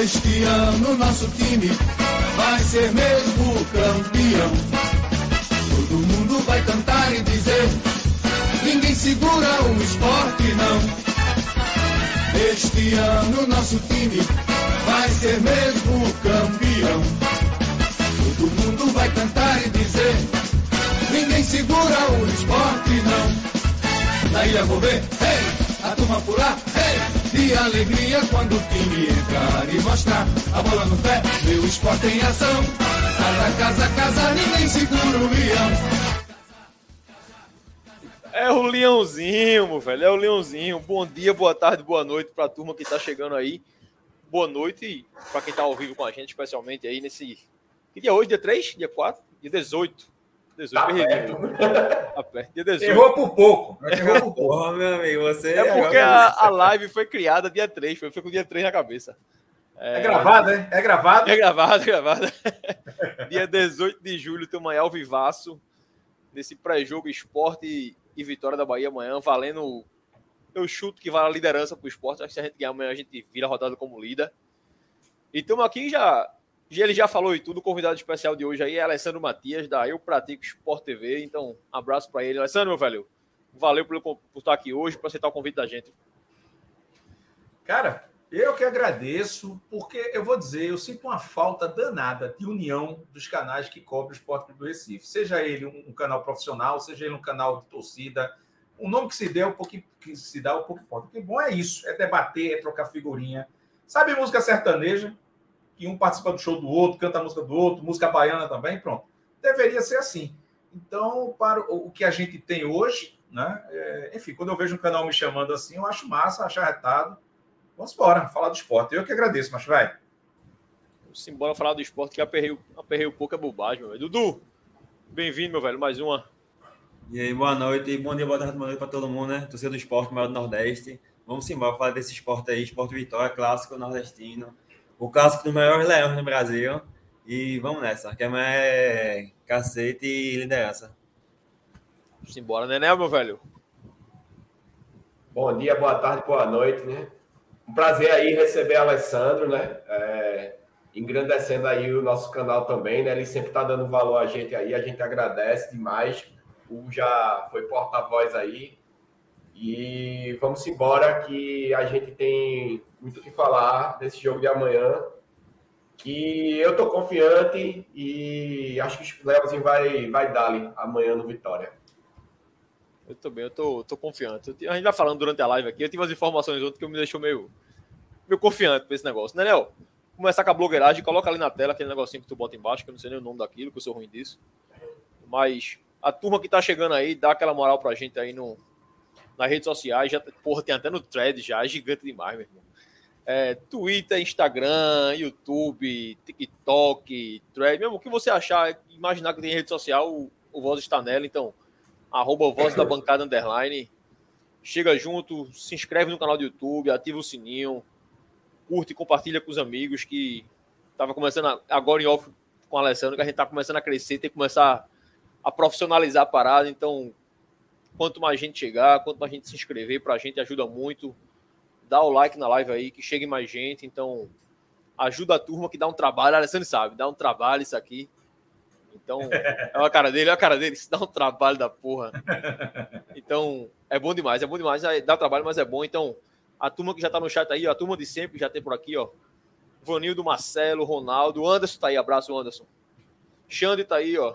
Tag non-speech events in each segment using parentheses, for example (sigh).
Este ano nosso time vai ser mesmo campeão. Todo mundo vai cantar e dizer: ninguém segura o esporte, não. Este ano nosso time vai ser mesmo campeão. Todo mundo vai cantar e dizer: ninguém segura o esporte, não. Na ilha vou ver, hey, a turma pular, hey de alegria quando o time entrar e mostrar a bola no pé, meu esporte em ação. Casa, casa, casa, ninguém segura o leão. É o leãozinho, velho, é o leãozinho. Bom dia, boa tarde, boa noite para a turma que está chegando aí. Boa noite para quem está ao vivo com a gente, especialmente aí nesse. Que dia hoje? Dia 3? Dia 4? Dia 18. 18, tá perto. Tá perto. Dia 18. Errou por pouco. Errou por pouco. meu amigo, você... É porque a, a live foi criada dia 3, foi, foi com dia 3 na cabeça. É, é gravado, é? É gravado? É gravado, é gravado. (laughs) dia 18 de julho tem o Manhã Vivaço, nesse pré-jogo esporte e vitória da Bahia amanhã, valendo. Eu chuto que vale a liderança para o esporte. Acho que se a gente ganhar amanhã, a gente vira a rodada como líder. E estamos aqui já ele já falou e tudo. O convidado especial de hoje aí é Alessandro Matias, da Eu Pratico Sport TV. Então, abraço para ele. Alessandro, meu velho, valeu por, por estar aqui hoje, por aceitar o convite da gente. Cara, eu que agradeço, porque eu vou dizer, eu sinto uma falta danada de união dos canais que cobrem o esporte do Recife. Seja ele um, canal profissional, seja ele um canal de torcida. O nome que se der, o pouco que se dá, o pouco importa. O que é bom é isso, é debater, é trocar figurinha. Sabe música sertaneja? Que um participa do show do outro, canta a música do outro, música baiana também, pronto. Deveria ser assim. Então, para o que a gente tem hoje, né? É, enfim, quando eu vejo um canal me chamando assim, eu acho massa, acho arretado. Vamos embora, falar do esporte. Eu que agradeço, mas vai. Vamos embora falar do esporte, que aperrei, aperrei um pouco a bobagem, meu velho. Dudu, bem-vindo, meu velho, mais uma. E aí, boa noite, bom dia, boa tarde, boa noite para todo mundo, né? Torcida do esporte, maior do Nordeste. Vamos embora falar desse esporte aí, esporte vitória, clássico nordestino o clássico dos maiores leões no Brasil. E vamos nessa, que é cacete e liderança. Simbora, né, né, meu velho? Bom dia, boa tarde, boa noite, né? Um prazer aí receber o Alessandro, né? É, engrandecendo aí o nosso canal também, né? Ele sempre tá dando valor a gente aí, a gente agradece demais. O já foi porta-voz aí. E vamos embora que a gente tem muito o que falar desse jogo de amanhã. Que eu tô confiante e acho que o Leozinho vai, vai dar amanhã no Vitória. Eu também, eu tô, tô confiante. A gente vai falando durante a live aqui. Eu tive umas informações ontem que me deixou meio, meio confiante com esse negócio, né, Léo? Começar com a blogueiragem, coloca ali na tela aquele negocinho que tu bota embaixo, que eu não sei nem o nome daquilo, que eu sou ruim disso. Mas a turma que tá chegando aí, dá aquela moral pra gente aí no, nas redes sociais. Já, porra, tem até no thread já, é gigante demais, meu irmão é, Twitter, Instagram, YouTube, TikTok, Thread, mesmo o que você achar, imaginar que tem rede social, o, o Voz está nela, então, arroba Voz da Bancada Underline, chega junto, se inscreve no canal do YouTube, ativa o sininho, curte e compartilha com os amigos que estava começando agora em off com o Alessandro, que a gente está começando a crescer, tem que começar a profissionalizar a parada, então, quanto mais gente chegar, quanto mais gente se inscrever, para a gente ajuda muito, dá o like na live aí, que chegue mais gente. Então, ajuda a turma que dá um trabalho. A Alessandro sabe, dá um trabalho isso aqui. Então, (laughs) é a cara dele, é a cara dele, isso dá um trabalho da porra. Então, é bom demais, é bom demais, dá trabalho, mas é bom. Então, a turma que já tá no chat aí, a turma de sempre já tem por aqui, ó. Vanildo, Marcelo, Ronaldo, Anderson tá aí, abraço, Anderson. Xande tá aí, ó.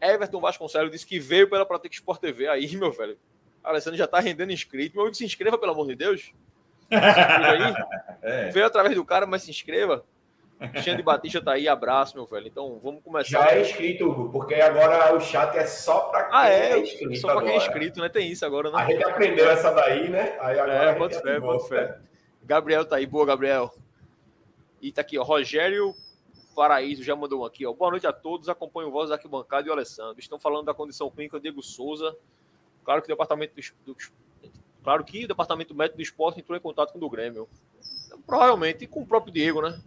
Everton Vasconcelos disse que veio pela Protec Sport TV. Aí, meu velho. Alessandro já tá rendendo inscrito. Meu amigo, se inscreva, pelo amor de Deus. (laughs) É. Veio através do cara, mas se inscreva. Xande Batista tá aí, abraço, meu velho. Então vamos começar. Já é inscrito, Hugo, porque agora o chat é só para quem ah, é, é inscrito. Só para quem é inscrito, né? Tem isso agora, né? A gente aprendeu essa daí, né? Aí agora é, pode fé, pode fé. Gabriel tá aí, boa, Gabriel. E tá aqui, ó, Rogério Paraíso já mandou um aqui, ó. Boa noite a todos, acompanho o Voz da Arquibancada e o Alessandro. Estão falando da condição clínica do Diego Souza. Claro que o departamento dos, dos Claro que o departamento médico do esporte entrou em contato com o do Grêmio. Provavelmente com o próprio Diego, né?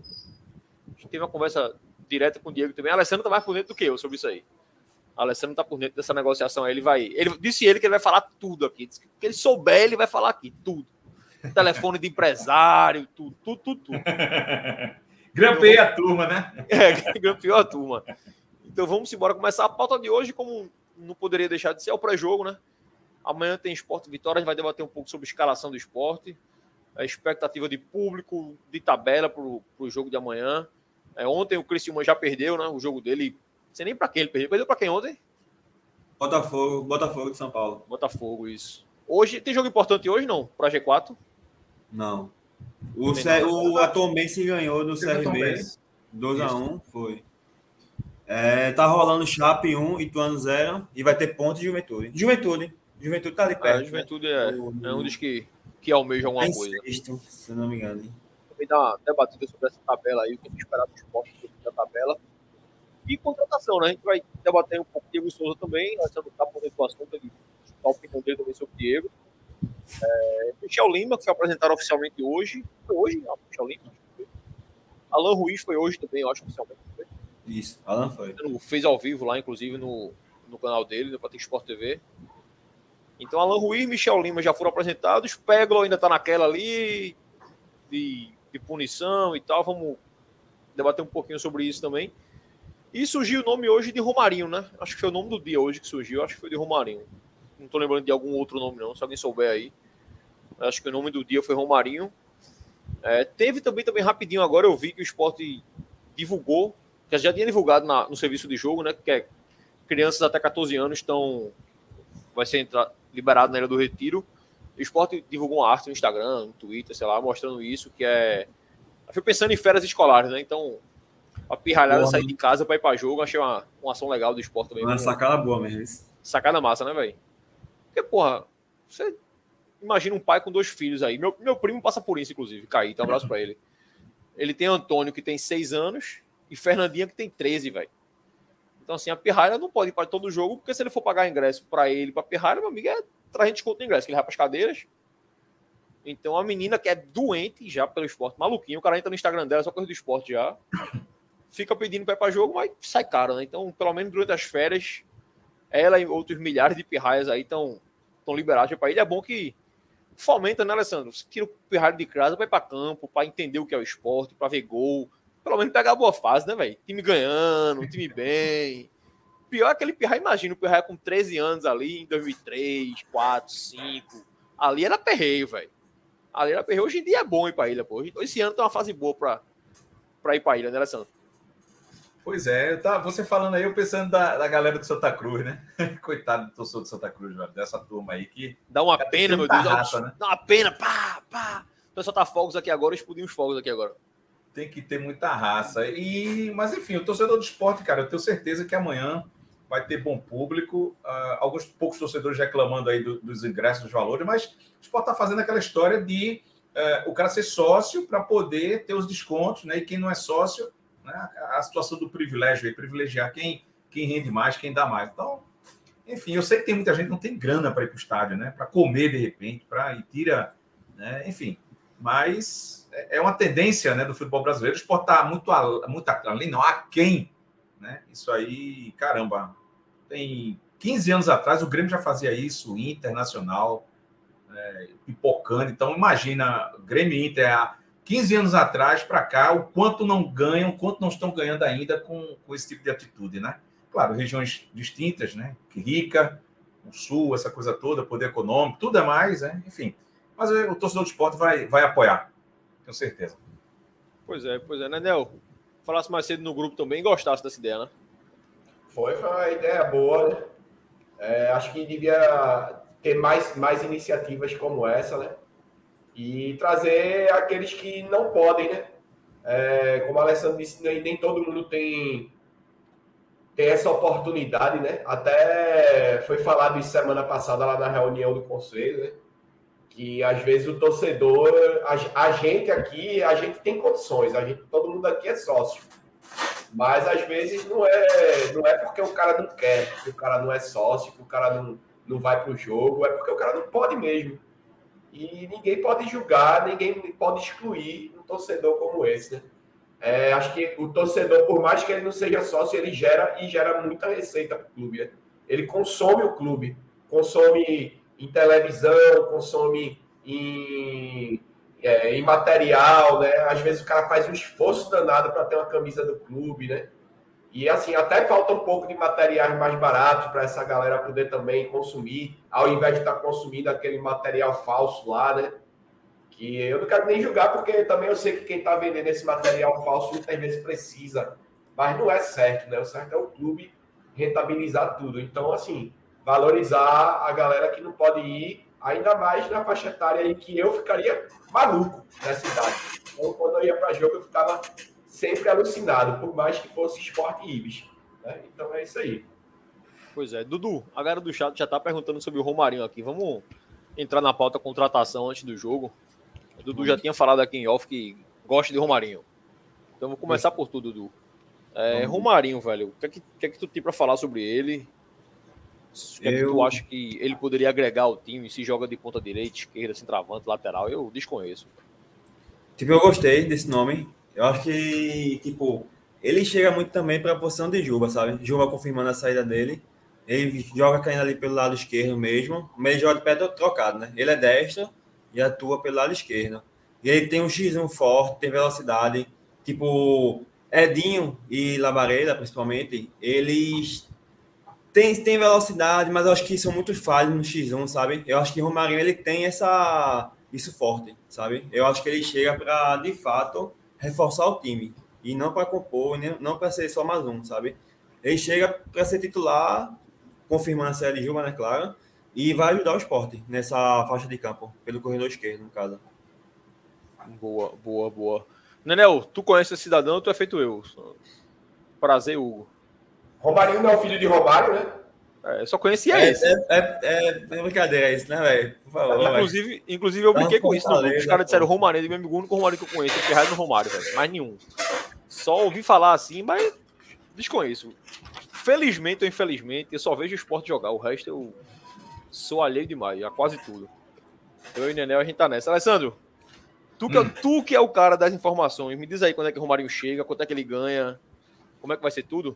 A gente teve uma conversa direta com o Diego também. A Alessandro tá mais por dentro do que eu sobre isso aí. A Alessandro tá por dentro dessa negociação aí. Ele vai. Ele disse ele que ele vai falar tudo aqui. Disse que ele souber, ele vai falar aqui, tudo. Telefone de empresário, tudo, tudo, tudo, tudo. (laughs) Grampeia a turma, né? É, (laughs) grampeou a turma. Então vamos embora começar a pauta de hoje, como não poderia deixar de ser, é o pré-jogo, né? Amanhã tem Esporte Vitória, a gente vai debater um pouco sobre a escalação do esporte, a expectativa de público, de tabela para o jogo de amanhã. É, ontem o Criciúma já perdeu, né? O jogo dele. Não sei nem para quem ele perdeu. Perdeu para quem ontem? Botafogo, Botafogo de São Paulo. Botafogo, isso. Hoje, tem jogo importante hoje, não? Para G4? Não. O, C, o Atomense ganhou do CRB 2x1, foi. É, tá rolando Chape 1, Ituano 0 e vai ter ponto de Juventude. Juventude. Juventude tá ali perto. Ah, Juventude né? é, é um dos que, que almeja alguma é coisa. Sexto, se não me engano. Também dar uma debatida sobre essa tabela aí, o que a gente esperar do esporte da tabela. E contratação, né? A gente vai debater um pouco Diego Souza também, Alexandre tá por dentro do assunto, ele a opinião dele também sobre o Diego. É, Michel Lima, que foi apresentado oficialmente hoje. Foi hoje, não, Michel Lima, acho que foi. Alan Ruiz foi hoje também, eu acho oficialmente. Foi. Isso, Alan foi. Fez ao vivo lá, inclusive, no, no canal dele, no Patrick Sport TV. Então, Alan Ruiz e Michel Lima já foram apresentados. Peglo ainda está naquela ali de, de punição e tal. Vamos debater um pouquinho sobre isso também. E surgiu o nome hoje de Romarinho, né? Acho que foi o nome do dia hoje que surgiu. Acho que foi de Romarinho. Não tô lembrando de algum outro nome, não. Se alguém souber aí. Acho que o nome do dia foi Romarinho. É, teve também, também rapidinho agora, eu vi que o esporte divulgou, que já tinha divulgado na, no serviço de jogo, né? Que é, crianças até 14 anos estão. Vai ser entrar, liberado na Ilha do Retiro. O esporte divulgou uma arte no Instagram, no Twitter, sei lá, mostrando isso, que é. Eu fui pensando em férias escolares, né? Então, a pirralhada sair de casa para ir para jogo, achei uma, uma ação legal do esporte também. Uma sacada boa mesmo. Sacada massa, né, velho? Porque, porra, você imagina um pai com dois filhos aí. Meu, meu primo passa por isso, inclusive. Caí, então um abraço para ele. Ele tem Antônio, que tem seis anos, e Fernandinha, que tem 13, velho. Então, assim, a Pirralha não pode ir para todo jogo, porque se ele for pagar ingresso para ele, para Pirralha, meu amigo, é trazer desconto no ingresso, que ele vai para as cadeiras. Então, a menina que é doente já pelo esporte, maluquinho, o cara entra no Instagram dela, só coisa do esporte já, fica pedindo para ir para jogo, mas sai caro, né? Então, pelo menos durante as férias, ela e outros milhares de pirraias aí estão liberados para ele. É bom que fomenta, né, Alessandro? Você tira o pirraia de casa ir para campo, para entender o que é o esporte, para ver gol, pelo menos pegar boa fase, né, velho? Time ganhando, time bem. Pior é aquele Pirraia, imagina o Pirraia com 13 anos ali, em 2003, 4, 5. Ali era perreio, velho. Ali era perreio. Hoje em dia é bom ir pra ilha, pô. Esse ano tem uma fase boa pra, pra ir pra ilha, né, Alessandro? Pois é, tá, você falando aí, eu pensando da, da galera do Santa Cruz, né? (laughs) Coitado do torcedor do Santa Cruz, velho, dessa turma aí que. Dá uma pena, meu Deus. Raça, né? Dá uma pena, pá, pá. O pessoal tá fogos aqui agora, explodiu os fogos aqui agora tem que ter muita raça. E, mas enfim, o torcedor do esporte, cara, eu tenho certeza que amanhã vai ter bom público. Uh, alguns poucos torcedores reclamando aí do, dos ingressos, dos valores, mas o esporte está fazendo aquela história de uh, o cara ser sócio para poder ter os descontos, né? E quem não é sócio, né? A situação do privilégio aí, privilegiar quem, quem rende mais, quem dá mais. Então, enfim, eu sei que tem muita gente que não tem grana para ir para o estádio, né? Para comer de repente, para ir tira, né? Enfim, mas é uma tendência né, do futebol brasileiro exportar muito, a, muito além, não, a quem. Né? Isso aí, caramba, tem 15 anos atrás o Grêmio já fazia isso, Internacional, é, pipocando. Então, imagina, Grêmio Inter, há 15 anos atrás para cá, o quanto não ganham, o quanto não estão ganhando ainda com, com esse tipo de atitude, né? Claro, regiões distintas, né? Rica, o sul, essa coisa toda, poder econômico, tudo é mais, né? Enfim. Mas o torcedor do esporte vai, vai apoiar tenho certeza. Pois é, pois é, né, Nel? Falasse mais cedo no grupo também gostasse dessa ideia, né? Foi, foi uma ideia boa, né? É, acho que devia ter mais, mais iniciativas como essa, né? E trazer aqueles que não podem, né? É, como a Alessandro disse, nem, nem todo mundo tem, tem essa oportunidade, né? Até foi falado isso semana passada lá na reunião do conselho, né? Que às vezes o torcedor, a, a, gente aqui, a gente tem condições, a gente, todo mundo aqui é sócio. Mas às vezes não é, não é porque o cara não quer, que o cara não é sócio, que o cara não, não vai para o jogo, é porque o cara não pode mesmo. E ninguém pode julgar, ninguém pode excluir um torcedor como esse, né? É, acho que o torcedor, por mais que ele não seja sócio, ele gera e gera muita receita para o clube. Né? Ele consome o clube, consome em televisão, consome em, é, imaterial, né? Às vezes o cara faz um esforço danado para ter uma camisa do clube, né? E assim, até falta um pouco de materiais mais baratos para essa galera poder também consumir, ao invés de estar tá consumindo aquele material falso lá, né? Que eu não quero nem julgar, porque também eu sei que quem está vendendo esse material falso muitas vezes precisa, mas não é certo, né? O certo é o clube rentabilizar tudo. Então, assim, valorizar a galera que não pode ir, ainda mais na faixa etária aí que eu ficaria maluco nessa idade. Então, quando eu ia para jogo, eu ficava sempre alucinado, por mais que fosse esporte ibis. Né? Então é isso aí. Pois é. Dudu, a galera do chat já tá perguntando sobre o Romarinho aqui. Vamos entrar na pauta contratação antes do jogo. O Dudu já tinha falado aqui em off que gosta de Romarinho. Então vou começar por tudo, Dudu. É, Romarinho, velho, o que é que, que, é que tu tem para falar sobre ele? O que, é que tu acha que ele poderia agregar ao time se joga de ponta direita, esquerda, centroavante, lateral? Eu desconheço. Tipo, eu gostei desse nome. Eu acho que, tipo, ele chega muito também para a posição de Juba, sabe? Juba confirmando a saída dele. Ele joga caindo ali pelo lado esquerdo mesmo, mas joga de pé trocado, né? Ele é destro e atua pelo lado esquerdo. E ele tem um X1 forte, tem velocidade. Tipo, Edinho e Labareda, principalmente, eles têm, têm velocidade, mas eu acho que são muito falhos no X1, sabe? Eu acho que o Romarinho ele tem essa, isso forte, sabe? Eu acho que ele chega para, de fato, reforçar o time. E não para compor, não para ser só mais um, sabe? Ele chega para ser titular, confirmando a série de Gilma, né, claro, e vai ajudar o esporte nessa faixa de campo, pelo corredor esquerdo, no caso. Boa, boa, boa. Nenel, tu conhece esse cidadão, tu é feito eu. Prazer, Hugo. Romarinho não é o filho de Romário, né? É, eu só conhecia é, esse. É, é, é, é brincadeira isso, né, velho? Por favor. Inclusive, inclusive eu brinquei com isso no grupo. Os caras disseram Romarinho, meu amigo, o único Romarinho que eu conheço, que é no Romário, velho. Mais nenhum. Só ouvi falar assim, mas desconheço. Felizmente ou infelizmente, eu só vejo o esporte jogar. O resto eu sou alheio demais, a quase tudo. Eu e o Nenel, a gente tá nessa. Alessandro, tu que, é hum. tu que é o cara das informações, me diz aí quando é que o Romarinho chega, quanto é que ele ganha, como é que vai ser tudo?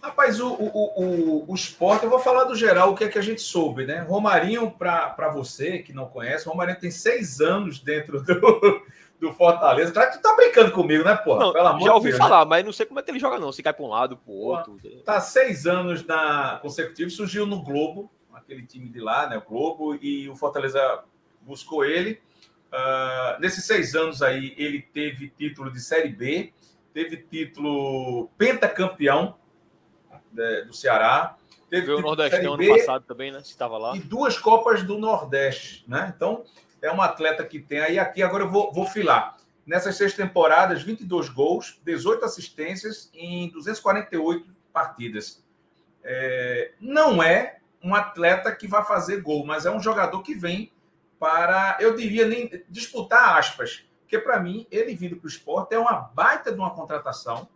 Rapaz, o, o, o, o esporte, eu vou falar do geral, o que é que a gente soube, né? Romarinho, para você que não conhece, Romarinho tem seis anos dentro do, do Fortaleza. Claro que tu tá brincando comigo, né, pô? Não, Pelo amor já ouvi Deus, falar, né? mas não sei como é que ele joga, não. Se cai para um lado, para o outro. Tá seis anos na consecutivos, surgiu no Globo, aquele time de lá, né? O Globo, e o Fortaleza buscou ele. Uh, nesses seis anos aí, ele teve título de Série B, teve título pentacampeão de, do Ceará. Teve o Nordestão ano passado também, né? Estava lá. E duas Copas do Nordeste, né? Então, é um atleta que tem. Aí aqui agora eu vou, vou filar. Nessas seis temporadas, 22 gols, 18 assistências em 248 partidas. É, não é um atleta que vai fazer gol, mas é um jogador que vem para, eu diria, nem disputar aspas. Porque, para mim, ele vindo para o esporte é uma baita de uma contratação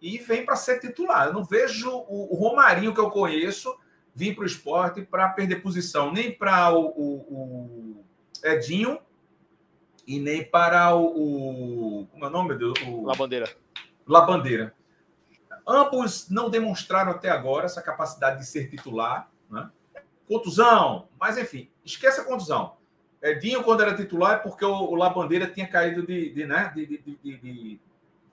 e vem para ser titular. Eu não vejo o, Romarinho que eu conheço vir para o esporte para perder posição, nem para o, o, o, Edinho e nem para o, o. Como é o nome, meu Deus? O, Labandeira. Labandeira. Ambos não demonstraram até agora essa capacidade de ser titular. Né? Contusão, mas enfim, esqueça a contusão. Edinho, quando era titular, é porque o, o Labandeira tinha caído de, de, né, de, de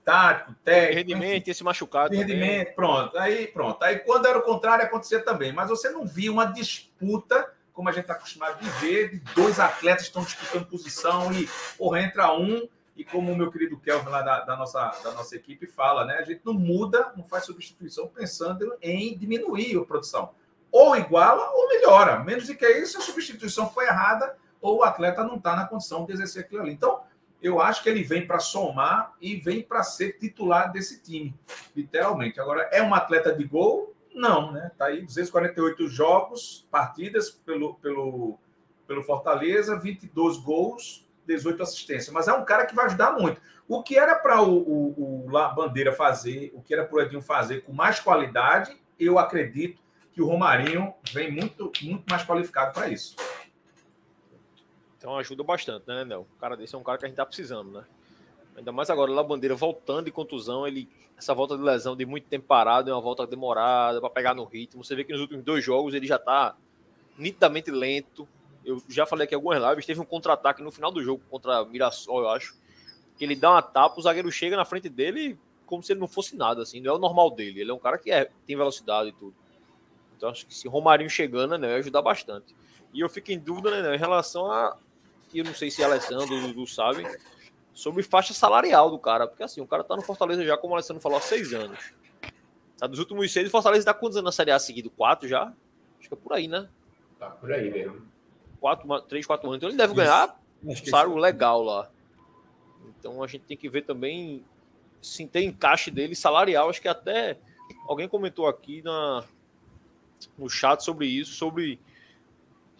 tático, técnico. Rendimento, esse machucado. Rendimento, também. pronto. Aí, pronto. Aí, quando era o contrário, acontecia também. Mas você não via uma disputa, como a gente está acostumado de ver, de dois atletas estão disputando posição e, porra, entra um. E como o meu querido Kelvin lá da, da, nossa, da nossa equipe fala, né? A gente não muda, não faz substituição pensando em diminuir a produção. Ou iguala ou melhora. Menos do que isso, a substituição foi errada ou o atleta não está na condição de exercer aquilo ali. Então, eu acho que ele vem para somar e vem para ser titular desse time, literalmente. Agora, é um atleta de gol? Não, né? Tá aí 248 jogos, partidas pelo, pelo, pelo Fortaleza, 22 gols, 18 assistências. Mas é um cara que vai ajudar muito. O que era para o, o, o Bandeira fazer, o que era para o Edinho fazer com mais qualidade, eu acredito que o Romarinho vem muito, muito mais qualificado para isso. Então ajuda bastante, né, Nel? O cara desse é um cara que a gente tá precisando, né? Ainda mais agora, lá Bandeira voltando de contusão, ele essa volta de lesão de muito tempo parado, é uma volta demorada para pegar no ritmo. Você vê que nos últimos dois jogos ele já tá nitidamente lento, Eu já falei aqui algumas lives, teve um contra-ataque no final do jogo contra Mirassol, eu acho. Que ele dá uma tapa, o zagueiro chega na frente dele como se ele não fosse nada, assim. Não é o normal dele. Ele é um cara que é, tem velocidade e tudo. Então acho que se Romarinho chegando, né, vai ajudar bastante. E eu fico em dúvida, né, em relação a. Eu não sei se Alessandro ou Dudu sabem, sobre faixa salarial do cara. Porque assim, o cara tá no Fortaleza já, como o Alessandro falou, há seis anos. Tá dos últimos seis, o Fortaleza tá quantos anos na Série A seguido? Quatro já? Acho que é por aí, né? Tá por aí mesmo. Quatro, três, quatro anos. Então ele deve Isso. ganhar um salário legal lá. Então a gente tem que ver também se tem encaixe dele salarial. Acho que até alguém comentou aqui na, no chat sobre isso, sobre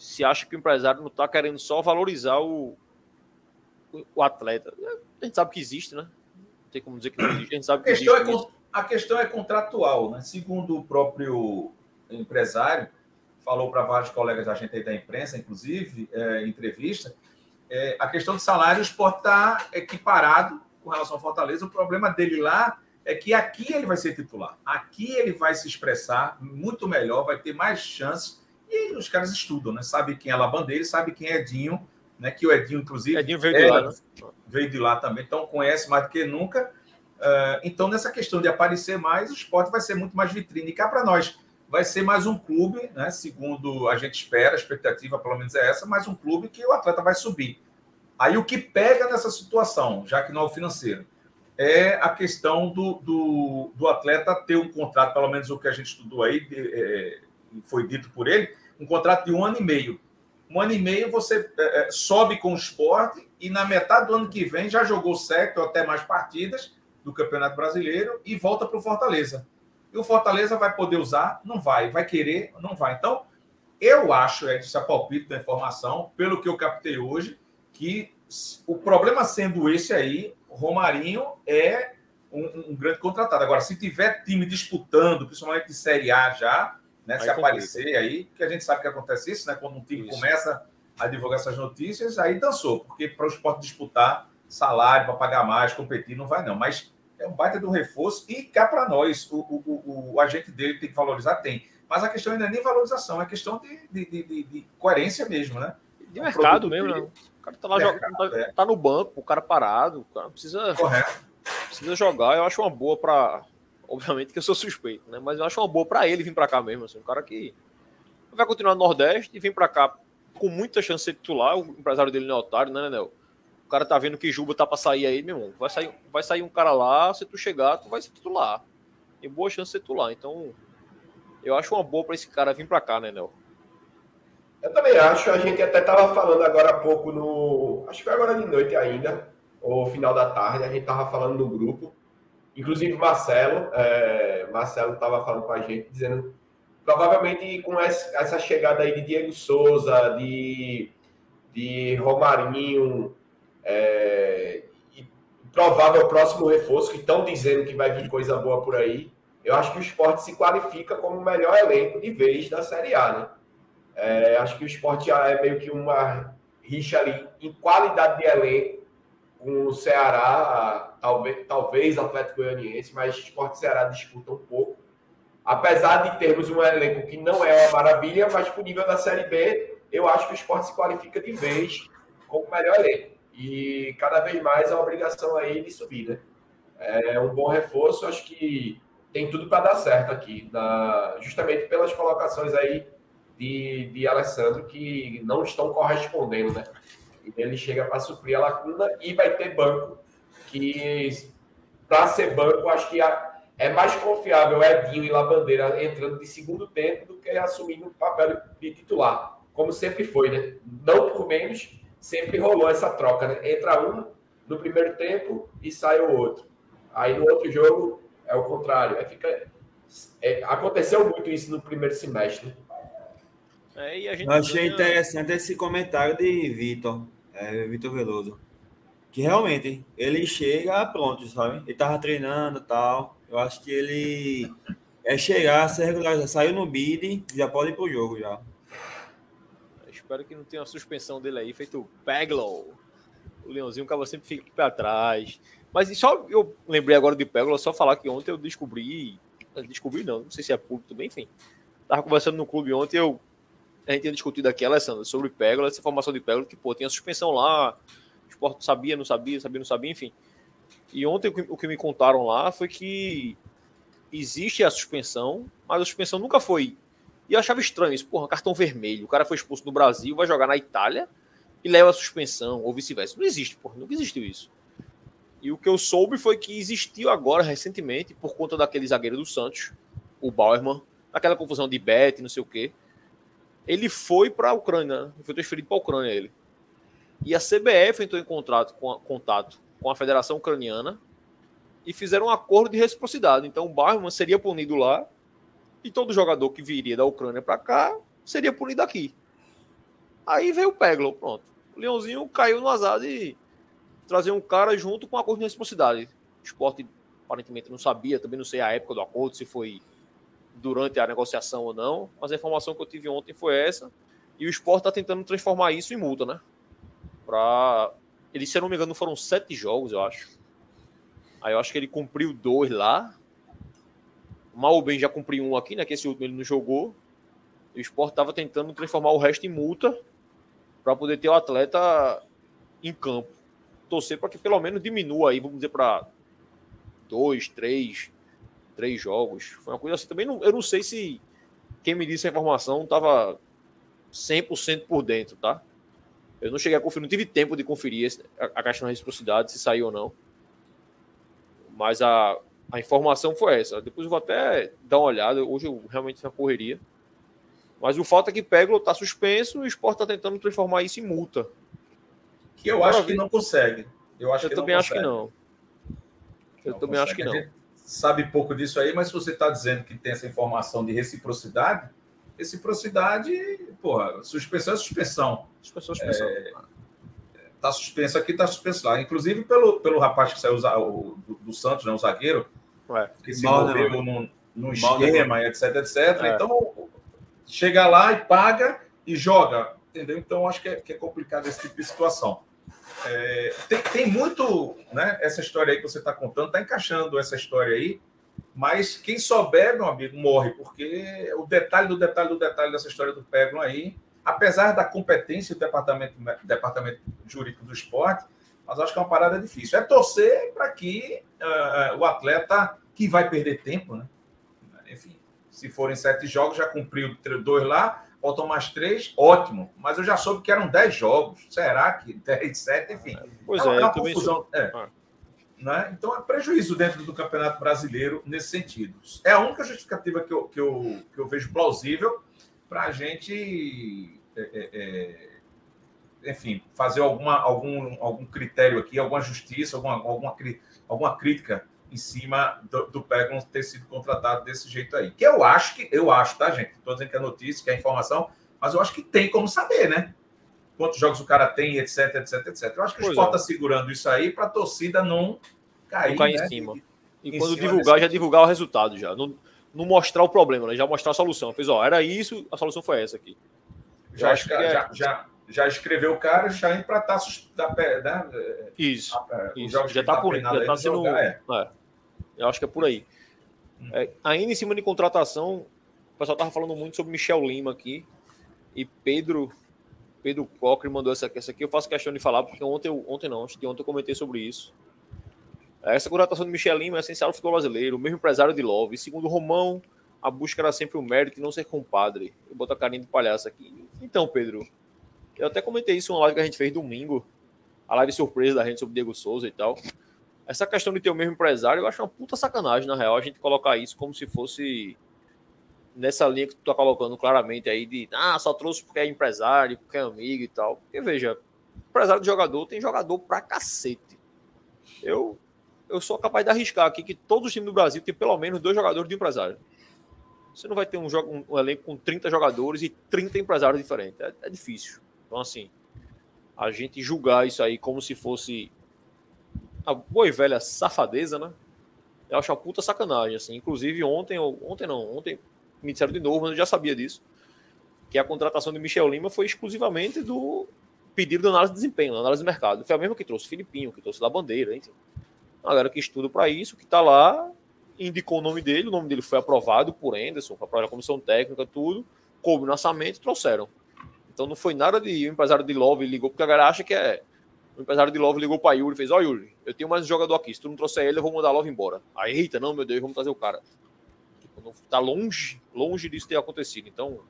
se acha que o empresário não está querendo só valorizar o, o, atleta. A gente sabe que existe, né? Não tem como dizer que não existe, a gente sabe que a questão existe. É, a questão é contratual, né? Segundo o próprio empresário, falou para vários colegas da gente aí da imprensa, inclusive, é, entrevista, é, a questão de salário, o esporte está equiparado com relação ao Fortaleza. O problema dele lá é que aqui ele vai ser titular. Aqui ele vai se expressar muito melhor, vai ter mais chances. E os caras estudam, né? Sabe quem é Labandeira, sabe quem é Edinho, né? Que o Edinho, inclusive. Edinho veio de lá, né? Veio de lá também, então conhece mais do que nunca. Uh, então, nessa questão de aparecer mais, o esporte vai ser muito mais vitrine. E cá para nós, vai ser mais um clube, né? Segundo a gente espera, a expectativa pelo menos é essa, mais um clube que o atleta vai subir. Aí o que pega nessa situação, já que não é o financeiro, é a questão do, do, do, atleta ter um contrato, pelo menos o que a gente estudou aí, é, foi dito por ele, um contrato de um ano e meio. Um ano e meio você é, é, sobe com o esporte e na metade do ano que vem já jogou certo ou até mais partidas do Campeonato Brasileiro e volta para o Fortaleza. E o Fortaleza vai poder usar? Não vai. Vai querer? Não vai. Então, eu acho, é esse palpite da informação, pelo que eu captei hoje, que o problema sendo esse aí, Romarinho é um, um, grande contratado. Agora, se tiver time disputando, principalmente de Série A já, né, se aparecer aí, que a gente sabe que acontece isso, né? Quando um time isso. começa a divulgar essas notícias, aí dançou, porque para o esporte disputar salário, para pagar mais, competir, não vai não. Mas é um baita do reforço e cá para nós, o, o, o, o, agente dele tem que valorizar, tem. Mas a questão ainda é nem valorização, é questão de, de, de, de coerência mesmo, né? De mercado mesmo, né? O cara tá lá jogando, tá, é. tá, no banco, o cara parado, o cara precisa, Correto. precisa jogar. Eu acho uma boa para. Obviamente que eu sou suspeito, né? Mas eu acho uma boa para ele vir para cá mesmo. Assim, um cara que vai continuar no Nordeste e vir para cá com muita chance de ser titular. O empresário dele não é otário, né, Nenel? O cara tá vendo que Juba tá para sair aí, meu irmão. Vai sair, vai sair um cara lá, se tu chegar, tu vai ser titular. Tem boa chance de ser titular. Então, eu acho uma boa para esse cara vir para cá, né, Nel? Eu também acho, a gente até estava falando agora há pouco no. Acho que foi agora de noite ainda, ou final da tarde, a gente estava falando no grupo. Inclusive Marcelo, é, Marcelo estava falando com a gente, dizendo provavelmente com essa chegada aí de Diego Souza, de, de Romarinho, é, e provável próximo reforço, que estão dizendo que vai vir coisa boa por aí, eu acho que o esporte se qualifica como o melhor elenco de vez da Série A, né? É, acho que o esporte é meio que uma rixa ali em qualidade de elenco com o Ceará, talvez, talvez Atlético Goianiense, mas o esporte Ceará disputa um pouco. Apesar de termos um elenco que não é uma maravilha, mas pro nível da Série B, eu acho que o esporte se qualifica de vez como o melhor elenco. E cada vez mais é uma obrigação aí de subir, né? É um bom reforço, acho que tem tudo para dar certo aqui, justamente pelas colocações aí de, de Alessandro que não estão correspondendo, né? Ele chega para suprir a lacuna e vai ter banco que, para ser banco, acho que é mais confiável Edinho e Labandeira entrando de segundo tempo do que assumindo o papel de titular, como sempre foi, né? Não por menos, sempre rolou essa troca, né? Entra um no primeiro tempo e sai o outro. Aí no outro jogo é o contrário. Aí fica... É, aconteceu muito isso no primeiro semestre. Né? É, e a gente Eu achei interessante esse comentário de Vitor, é, Vitor Veloso. Que realmente ele chega pronto, sabe? Ele tava treinando tal. Eu acho que ele é chegar, ser regularizado, saiu no bid, já pode ir pro jogo já. espero que não tenha uma suspensão dele aí, feito o Peglow. O Leãozinho, o cara sempre fica pra trás. Mas só eu lembrei agora de Peglow, só falar que ontem eu descobri. Descobri não, não sei se é público também, enfim. Tava conversando no clube ontem, eu a gente tinha discutido aqui, Alessandro, sobre Pérola, essa formação de Pérola, que, pô, tinha suspensão lá, o esporte sabia, não sabia, sabia, não sabia, enfim. E ontem o que, o que me contaram lá foi que existe a suspensão, mas a suspensão nunca foi. E eu achava estranho isso, porra, cartão vermelho, o cara foi expulso no Brasil, vai jogar na Itália e leva a suspensão, ou vice-versa. Não existe, porra, nunca existiu isso. E o que eu soube foi que existiu agora, recentemente, por conta daquele zagueiro do Santos, o Bauerman, aquela confusão de bet, não sei o quê ele foi para a Ucrânia, né? foi transferido para a Ucrânia ele. E a CBF entrou em contato com a, contato com a Federação Ucraniana e fizeram um acordo de reciprocidade. Então o Barman seria punido lá e todo jogador que viria da Ucrânia para cá seria punido aqui. Aí veio o Peglo, pronto. O Leãozinho caiu no azar de trazer um cara junto com um acordo de reciprocidade. O esporte aparentemente não sabia, também não sei a época do acordo, se foi durante a negociação ou não, mas a informação que eu tive ontem foi essa. E o esporte está tentando transformar isso em multa, né? Para. Ele, se eu não me engano, foram sete jogos, eu acho. Aí eu acho que ele cumpriu dois lá. Mal ou bem já cumpriu um aqui, né? Que esse último ele não jogou. E o esporte estava tentando transformar o resto em multa para poder ter o atleta em campo. Torcer para que pelo menos diminua aí, vamos dizer, para dois, três, três jogos. Foi uma coisa assim. Também não, eu não sei se quem me disse a informação estava 100% por dentro, tá? Eu não cheguei a conferir, não tive tempo de conferir a, questão da reciprocidade, se saiu ou não. Mas a, a informação foi essa. Depois eu vou até dar uma olhada. Hoje eu realmente uma correria. Mas o fato é que Peglo está suspenso e o esporte está tentando transformar isso em multa. Que eu acho que não consegue. Eu, acho eu que também não acho que não. Eu não também consegue. acho que não sabe pouco disso aí, mas se você está dizendo que tem essa informação de reciprocidade, reciprocidade, porra, suspensão é suspensão. Suspensão, suspensão. É, tá suspenso aqui, tá suspenso lá. Inclusive pelo, pelo rapaz que saiu o, do, do Santos, né, o zagueiro, Ué, que se envolveu no, no esquema, etc, etc. É. Então, chega lá e paga e joga, entendeu? Então, acho que é, que é complicado esse tipo de situação. É, tem, tem, muito, né? Essa história aí que você está contando, está encaixando essa história aí, mas quem souber, meu amigo, morre, porque o detalhe do detalhe do detalhe dessa história do Peglon aí, apesar da competência do departamento, departamento jurídico do esporte, mas acho que é uma parada difícil. É torcer para que uh, o atleta que vai perder tempo, né? Enfim, se forem sete jogos, já cumpriu dois lá, faltam mais três, ótimo. Mas eu já soube que eram dez jogos. Será que dez, sete, enfim. Pois é, é, é uma confusão. É. Ah. Né? Então é prejuízo dentro do Campeonato Brasileiro nesse sentido. É a única justificativa que eu, que eu, que eu vejo plausível para a gente, é, é, é, enfim, fazer alguma, algum, algum critério aqui, alguma justiça, alguma, alguma, alguma crítica em cima do, do Pegron ter sido contratado desse jeito aí. Que eu acho que, eu acho, tá, gente? Estou dizendo que é notícia, que é informação, mas eu acho que tem como saber, né? Quantos jogos o cara tem, etc, etc, etc. Eu acho que o Sport está é. segurando isso aí para a torcida não cair. Não cair né? em cima. E, e quando divulgar, já divulgar o resultado já. Não, não mostrar o problema, né? Já mostrar a solução. Fez, ó, era isso, a solução foi essa aqui. Já, acho que é... já, já, já escreveu o cara, já indo para estar. Tá, né? Isso. A, isso. Já está por já está sendo. Jogar, é. É. Eu acho que é por aí. É, ainda em cima de contratação, o pessoal estava falando muito sobre Michel Lima aqui. E Pedro Pedro Cocre mandou essa, essa aqui. Eu faço questão de falar, porque ontem, ontem não, ontem eu comentei sobre isso. Essa contratação de Michel Lima é essencial no futebol brasileiro, o mesmo empresário de Love. E segundo Romão, a busca era sempre o mérito e não ser compadre. Eu boto a carinha de palhaço aqui. Então, Pedro, eu até comentei isso em uma live que a gente fez domingo. A live surpresa da gente sobre Diego Souza e tal. Essa questão de ter o mesmo empresário, eu acho uma puta sacanagem, na real, a gente colocar isso como se fosse nessa linha que tu tá colocando claramente aí de ah, só trouxe porque é empresário, porque é amigo e tal. Porque veja, empresário de jogador tem jogador pra cacete. Eu, eu sou capaz de arriscar aqui que todos os times do Brasil tem pelo menos dois jogadores de empresário. Você não vai ter um, um, um elenco com 30 jogadores e 30 empresários diferentes. É, é difícil. Então, assim, a gente julgar isso aí como se fosse a boa e velha safadeza, né? Eu acho uma puta sacanagem, assim. Inclusive, ontem, ontem não, ontem me disseram de novo, mas eu já sabia disso, que a contratação de Michel Lima foi exclusivamente do pedido de análise de desempenho, análise de mercado. Foi a mesma que trouxe Filipinho, que trouxe da bandeira, enfim. A galera que estuda para isso, que está lá, indicou o nome dele, o nome dele foi aprovado por Anderson, foi aprovado a comissão técnica, tudo. coube no orçamento trouxeram. Então não foi nada de o empresário de Love ligou, porque a galera acha que é. O empresário de Love ligou para Yuri e fez: Ó, oh, Yuri, eu tenho mais um jogador aqui. Se tu não trouxer ele, eu vou mandar Love embora. Aí, eita, não, meu Deus, vamos trazer o cara. Tipo, tá longe, longe disso ter acontecido. Então,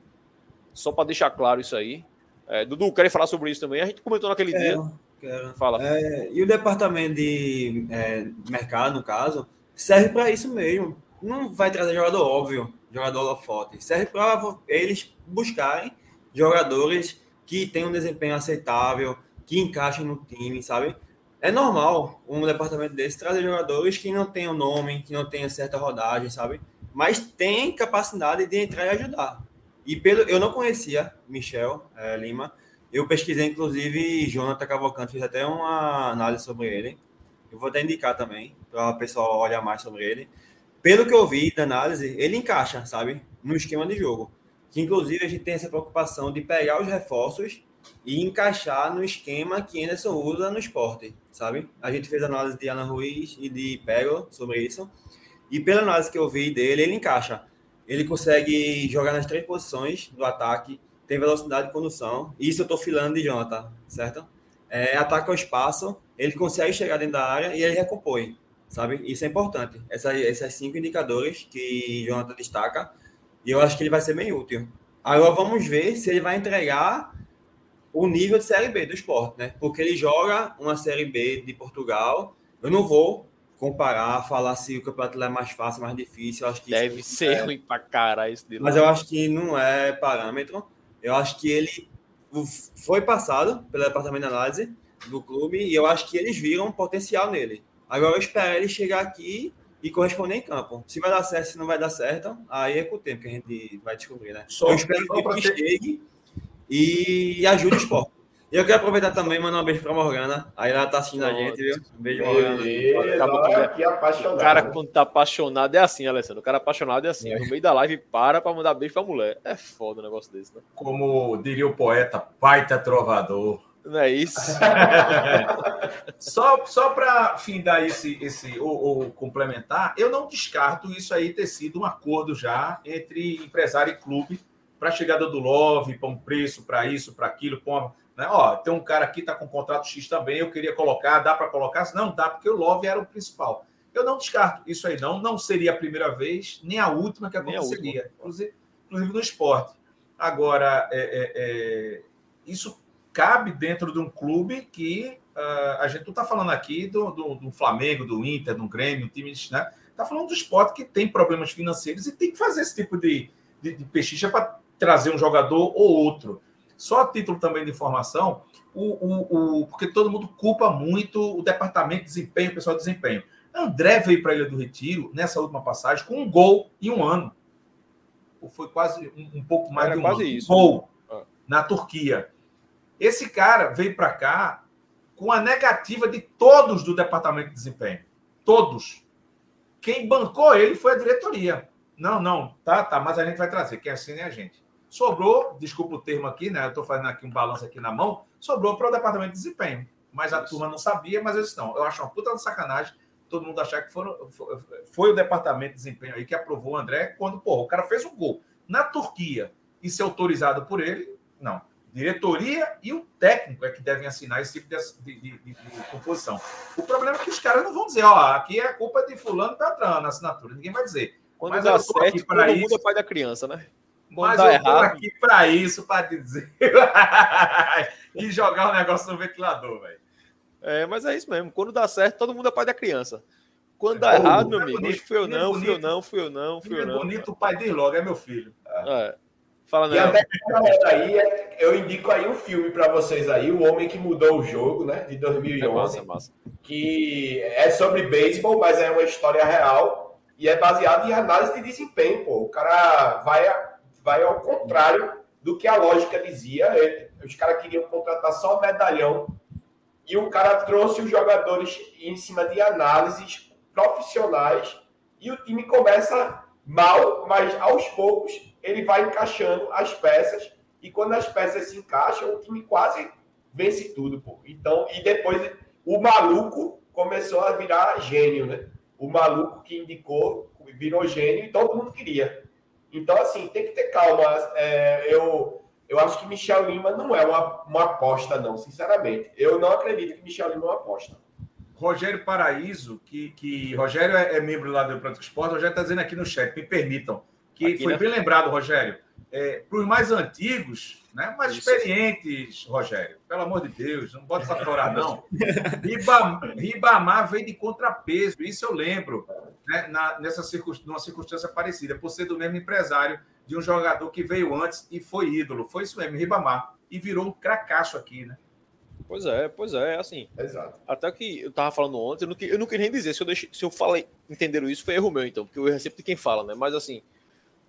só para deixar claro isso aí. É, Dudu, quer falar sobre isso também? A gente comentou naquele quero, dia. Quero. Fala. É, e o departamento de é, mercado, no caso, serve para isso mesmo. Não vai trazer jogador óbvio, jogador holofote. Serve para eles buscarem jogadores que têm um desempenho aceitável, que encaixem no time, sabe? É normal um departamento desse trazer jogadores que não tenham nome, que não tenham certa rodagem, sabe? Mas tem capacidade de entrar e ajudar. E pelo, eu não conhecia Michel é, Lima. Eu pesquisei, inclusive, Jonathan Cavalcante, fiz até uma análise sobre ele. Eu vou até indicar também, para o pessoal olhar mais sobre ele. Pelo que eu vi da análise, ele encaixa, sabe? No esquema de jogo que inclusive a gente tem essa preocupação de pegar os reforços e encaixar no esquema que Anderson usa no esporte, sabe? A gente fez análise de Alan Ruiz e de Pego sobre isso, e pela análise que eu vi dele, ele encaixa. Ele consegue jogar nas três posições do ataque, tem velocidade de condução, isso eu estou filando de Jonathan, certo? É, ataca o espaço, ele consegue chegar dentro da área e ele recompõe, sabe? Isso é importante. Essas, essas cinco indicadores que Jonathan destaca, e eu acho que ele vai ser bem útil. Agora vamos ver se ele vai entregar o nível de Série B do esporte, né? Porque ele joga uma Série B de Portugal. Eu não vou comparar, falar se o campeonato é mais fácil, mais difícil. Eu acho que Deve ser é... ruim pra caralho isso de Mas eu acho que não é parâmetro. Eu acho que ele foi passado pelo departamento de análise do clube e eu acho que eles viram potencial nele. Agora eu espero ele chegar aqui e corresponder em campo. Se vai dar certo, se não vai dar certo, aí é com o tempo que a gente vai descobrir, né? Só eu espero que ele chegue e ajude o esporte. E eu quero aproveitar também e mandar um beijo pra Morgana. Aí ela tá assistindo a gente, viu? Um beijo, Morgana. Beleza, que apaixonado. O cara, quando tá apaixonado, é assim, Alessandro. O cara apaixonado é assim. É. No meio da live, para pra mandar beijo pra mulher. É foda um negócio desse, né? Como diria o poeta, baita trovador. Não é isso? (laughs) só só para findar esse, esse ou, ou, complementar, eu não descarto isso aí ter sido um acordo já entre empresário e clube para a chegada do Love, para um preço, para isso, para aquilo. Pra né? Ó, tem um cara aqui tá com contrato X também, eu queria colocar, dá para colocar? Não, dá, porque o Love era o principal. Eu não descarto isso aí, não. Não seria a primeira vez, nem a última que aconteceria, última. Inclusive, inclusive no esporte. Agora, é, é, é, isso cabe dentro de um clube que uh, a gente não está falando aqui do, do, do, Flamengo, do Inter, do Grêmio, time, né? Está falando do esporte que tem problemas financeiros e tem que fazer esse tipo de, de, de para trazer um jogador ou outro. Só a título também de informação, o, o, o, porque todo mundo culpa muito o departamento de desempenho, o pessoal de desempenho. André veio para a Ilha do Retiro nessa última passagem com um gol em um ano. Foi quase um, um pouco mais Era de um quase ano. isso. Gol ah. na Turquia. Esse cara veio para cá com a negativa de todos do departamento de desempenho. Todos. Quem bancou ele foi a diretoria. Não, não, tá, tá, mas a gente vai trazer. Quem assina é a gente. Sobrou, desculpa o termo aqui, né? Eu estou fazendo aqui um balanço aqui na mão, sobrou para o departamento de desempenho. Mas a turma não sabia, mas eles não. Eu acho uma puta sacanagem todo mundo achar que foram, foi, foi o departamento de desempenho aí que aprovou o André quando, pô, o cara fez um gol na Turquia e ser autorizado por ele, não diretoria e o técnico é que devem assinar esse tipo de, de, de, de, composição. O problema é que os caras não vão dizer, ó, aqui é culpa de fulano Beltrano na assinatura. Ninguém vai dizer. Quando Mas dá certo, todo isso. mundo é pai da criança, né? Mas eu estou aqui para isso, para dizer. (laughs) e jogar o negócio no ventilador, velho. É, mas é isso mesmo. Quando dá certo, todo mundo é pai da criança. Quando dá é, errado, meu é amigo, bonito, fui eu não, fui eu não, fui eu não, fui eu não. É bonito, o pai dele logo, é meu filho. É. Fala, E até aí, eu indico aí um filme para vocês aí, O Homem que Mudou o Jogo, né? De 2011. É massa, massa. Que é sobre beisebol, mas é uma história real e é baseado em análise de desempenho, pô. O cara vai, vai ao contrário do que a lógica dizia. Ele, os caras queriam contratar só medalhão e o cara trouxe os jogadores em cima de análises profissionais e o time começa mal, mas aos poucos ele vai encaixando as peças e quando as peças se encaixam, o time quase vence tudo, pô. Então, e depois o maluco começou a virar gênio, né? O maluco que indicou virou gênio e todo mundo queria. Então, assim, tem que ter calma. É, eu, eu acho que Michel Lima não é uma, uma aposta, não, sinceramente. Eu não acredito que Michel Lima é uma aposta. Rogério Paraíso, que, que Rogério é, é membro lá do Pronto Esporte, Rogério está dizendo aqui no chat, me permitam, que aqui, foi né? bem lembrado, Rogério. É, para os mais antigos, né, mais isso. experientes, Rogério, pelo amor de Deus, não pode fatorar, não. (laughs) Ribamar, Ribamar veio de contrapeso, isso eu lembro, né, na, nessa circunstância, numa circunstância parecida, por ser do mesmo empresário de um jogador que veio antes e foi ídolo. Foi isso mesmo, Ribamar. E virou um cracaço aqui, né? Pois é, pois é, assim. Exato. Até que eu tava falando ontem, eu não, eu não queria nem dizer se eu, deixei, se eu falei, entenderam isso, foi erro meu, então, porque eu erro é sempre de quem fala, né? Mas assim,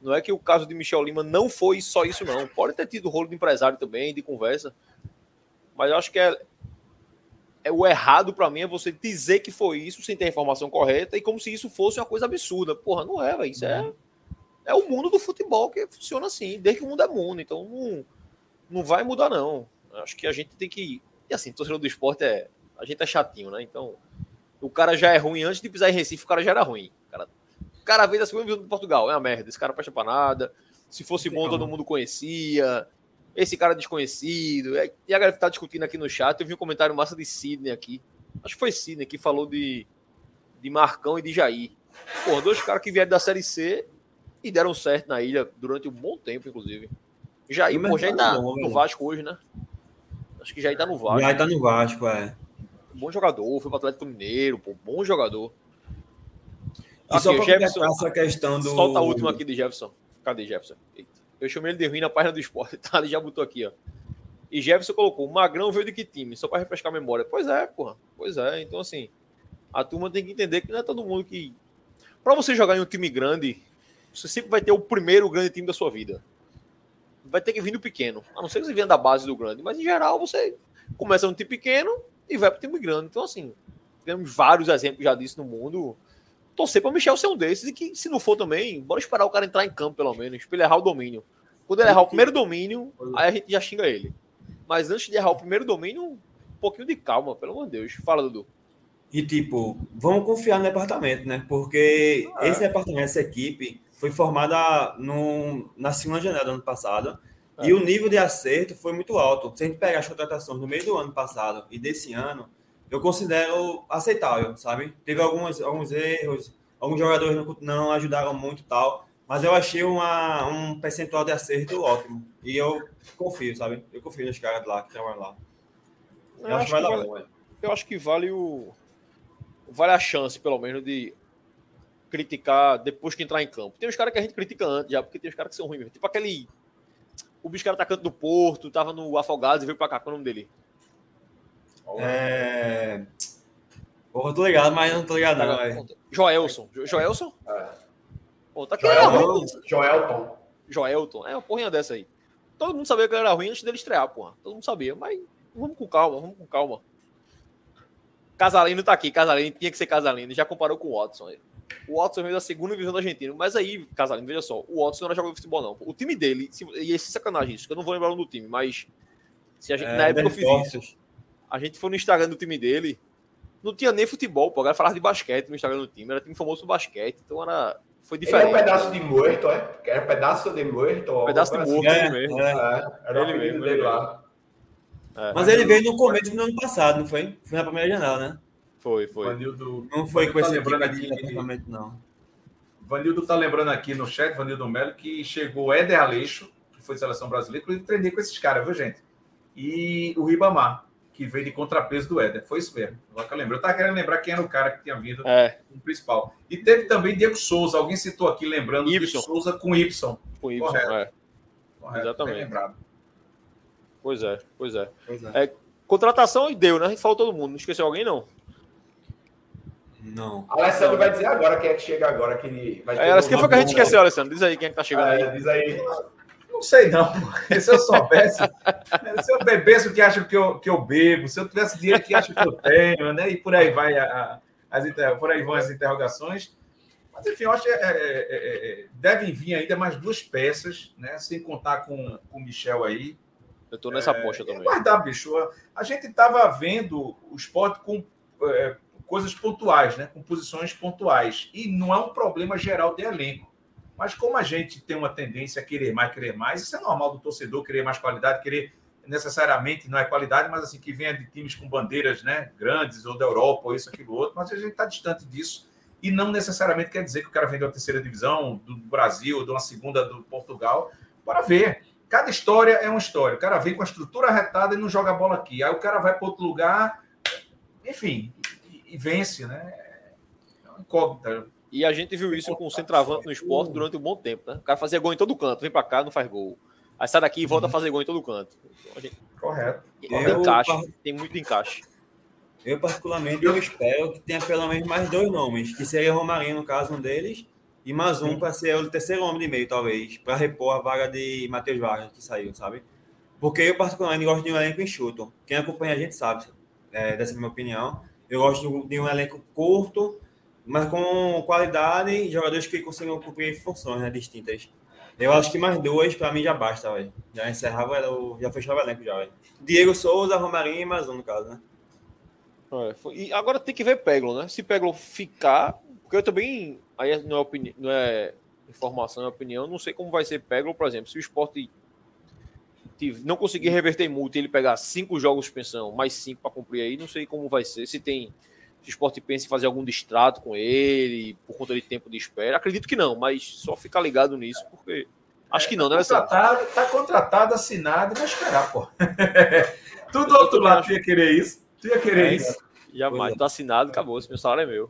não é que o caso de Michel Lima não foi só isso, não. Pode ter tido rolo de empresário também, de conversa. Mas eu acho que é, é o errado para mim é você dizer que foi isso sem ter a informação correta e como se isso fosse uma coisa absurda. Porra, não é. Isso é, é o mundo do futebol que funciona assim, desde que o mundo é mundo. Então não, não vai mudar, não. Acho que a gente tem que e assim, torcedor do esporte é. A gente é chatinho, né? Então, o cara já é ruim antes de pisar em Recife, o cara já era ruim. Cara, veio da segunda divisão de Portugal, é uma merda. Esse cara presta pra nada. Se fosse bom, todo mundo conhecia. Esse cara desconhecido. É, e a galera que tá discutindo aqui no chat, eu vi um comentário massa de Sidney aqui. Acho que foi Sidney que falou de, de Marcão e de Jair. Pô, dois caras que vieram da Série C e deram certo na ilha durante um bom tempo, inclusive. Jair, pô, já tá no Vasco hoje, né? Acho que já está no Vasco. Já está no Vasco, é. Bom jogador, foi para o Atlético Mineiro, pô, bom jogador. E só para Jefferson, essa questão do. Solta a última aqui de Jefferson. Cadê Jefferson? Eu chamei ele de ruim na página do esporte, (laughs) tá? Ele já botou aqui, ó. E Jefferson colocou: Magrão veio de que time? Só para refrescar a memória. Pois é, porra. Pois é. Então, assim, a turma tem que entender que não é todo mundo que. Para você jogar em um time grande, você sempre vai ter o primeiro grande time da sua vida vai ter que vir do pequeno. A não ser que você venha da base do grande. Mas em geral você começa no time pequeno e vai para o time grande. Então, assim, temos vários exemplos já disso no mundo. Torcer para o Michel ser um desses e que, se não for também, bora esperar o cara entrar em campo, pelo menos, para ele errar o domínio. Quando ele errar o primeiro domínio, aí a gente já xinga ele. Mas antes de errar o primeiro domínio, um pouquinho de calma, pelo amor de Deus. Fala, Dudu. E tipo, vamos confiar no departamento, né? Porque ah, esse departamento, essa equipe, foi formada no, na segunda janela do ano passado. É. E o nível de acerto foi muito alto. Se a gente pegar as contratações no meio do ano passado e desse ano, eu considero aceitável, sabe? Teve alguns, alguns erros, alguns jogadores não, não ajudaram muito tal, mas eu achei uma, um percentual de acerto ótimo. E eu confio, sabe? Eu confio nos caras lá que trabalham lá. Eu, eu acho, que vale, bom, eu acho que vale o. Vale a chance, pelo menos, de criticar depois que entrar em campo. Tem os caras que a gente critica antes já, porque tem os caras que são ruins mesmo. Tipo aquele. O bicho que era atacante do Porto, tava no Afogados e veio pra cá. Qual é o nome dele? É. Porra, tô ligado, mas não tô ligado, não. É. Joelson. Joelson? É. Pô, tá Joelton. Joelton. Joelton. É uma porrinha dessa aí. Todo mundo sabia que ele era ruim antes dele estrear, porra. Todo mundo sabia, mas vamos com calma, vamos com calma. Casalino tá aqui, Casalino tinha que ser Casalino. Já comparou com o Watson aí. O Watson veio da segunda divisão da Argentina. Mas aí, Casalinho, veja só, o Watson não de futebol, não. O time dele, e esse sacanagem isso, que eu não vou lembrar o nome do time, mas se a gente, é, na época eu fiz isso, a gente foi no Instagram do time dele, não tinha nem futebol, pô. A galera falava de basquete no Instagram do time, era time famoso do basquete, então era. Foi diferente. Ele é um pedaço de morto, é? Era um pedaço de morto. pedaço de morto, assim. é, mesmo. É, é, era ele mesmo, dele lá. É. Mas ele veio no começo do ano passado, não foi? Foi na primeira janela, né? Foi, foi. Vanildo, não foi com tá esse lembrando aqui, departamento, não. Vanildo está lembrando aqui no chat, Vanildo Melo, que chegou Éder Aleixo, que foi seleção brasileira, inclusive treinei com esses caras, viu, gente? E o Ribamar, que veio de contrapeso do Éder. Foi isso mesmo. Agora que eu lembro. Eu estava querendo lembrar quem era o cara que tinha vindo é. no principal. E teve também Diego Souza. Alguém citou aqui, lembrando, Diego Souza com Y. Com Y, Correto. É. Correto. Exatamente. lembrado. Pois é, pois é. Pois é. é. Contratação e deu, né? Falou todo mundo. Não esqueceu alguém, não? Não. Alessandro vai dizer agora quem é que chega agora. Que vai é, que foi que a gente esqueceu, Alessandro. Diz aí quem é que tá chegando aí. Diz aí. Não sei, não. Se eu soubesse, se eu bebesse o que acho que eu, que eu bebo, se eu tivesse dinheiro que acho que eu tenho, né? E por aí vai a, a, as, por aí vão as interrogações. Mas, enfim, eu acho que é, é, é, é devem vir ainda mais duas peças, né? Sem contar com, com o Michel aí. Eu tô nessa aposta também. Guardar, bicho. A gente estava vendo o esporte com coisas pontuais, né? com posições pontuais. E não é um problema geral de elenco. Mas como a gente tem uma tendência a querer mais, querer mais, isso é normal do torcedor querer mais qualidade, querer necessariamente não é qualidade, mas assim que venha de times com bandeiras, né, grandes ou da Europa ou isso aquilo outro, mas a gente está distante disso e não necessariamente quer dizer que o cara vem uma terceira divisão do Brasil, de uma segunda do Portugal. Bora ver. Cada história é uma história. O cara vem com a estrutura retada e não joga a bola aqui. Aí o cara vai para outro lugar, enfim, e, e vence, né? É uma incógnita. E a gente viu isso com o centroavante no esporte durante um bom tempo, né? O cara fazia gol em todo canto, vem para cá, não faz gol. Aí sai daqui e volta a fazer gol em todo canto. Então, gente... Correto. Tem encaixe, tem muito encaixe. Eu, particularmente, eu espero que tenha pelo menos mais dois nomes, que seria Romarinho, no caso, um deles, e mais um para ser o terceiro homem de meio, talvez, para repor a vaga de Matheus Vargas, que saiu, sabe? Porque eu, particularmente, gosto de um elenco enxuto. Quem acompanha a gente sabe é, dessa minha opinião. Eu gosto de um elenco curto, mas com qualidade, jogadores que consigam cumprir funções né, distintas. Eu acho que mais duas, para mim, já basta, velho. Já encerrava, já fechava o elenco já, velho. Diego Souza, Romarinho e mais um, no caso, né? É, e agora tem que ver Peglo, né? Se Peglo ficar, porque eu também, aí não é, opini... não é informação, é opinião, não sei como vai ser Peglo, por exemplo, se o esporte não conseguir reverter multa e ele pegar cinco jogos de suspensão, mais cinco para cumprir aí, não sei como vai ser, se tem se o esporte pensa em fazer algum distrato com ele, por conta de tempo de espera, acredito que não, mas só ficar ligado nisso, porque acho que não, né? Está contratado, tá contratado, assinado, vai esperar, pô. (laughs) Tudo outro lado ia querer isso. Tu ia querer é, isso? Jamais. Tô assinado, acabou. Esse meu salário é meu.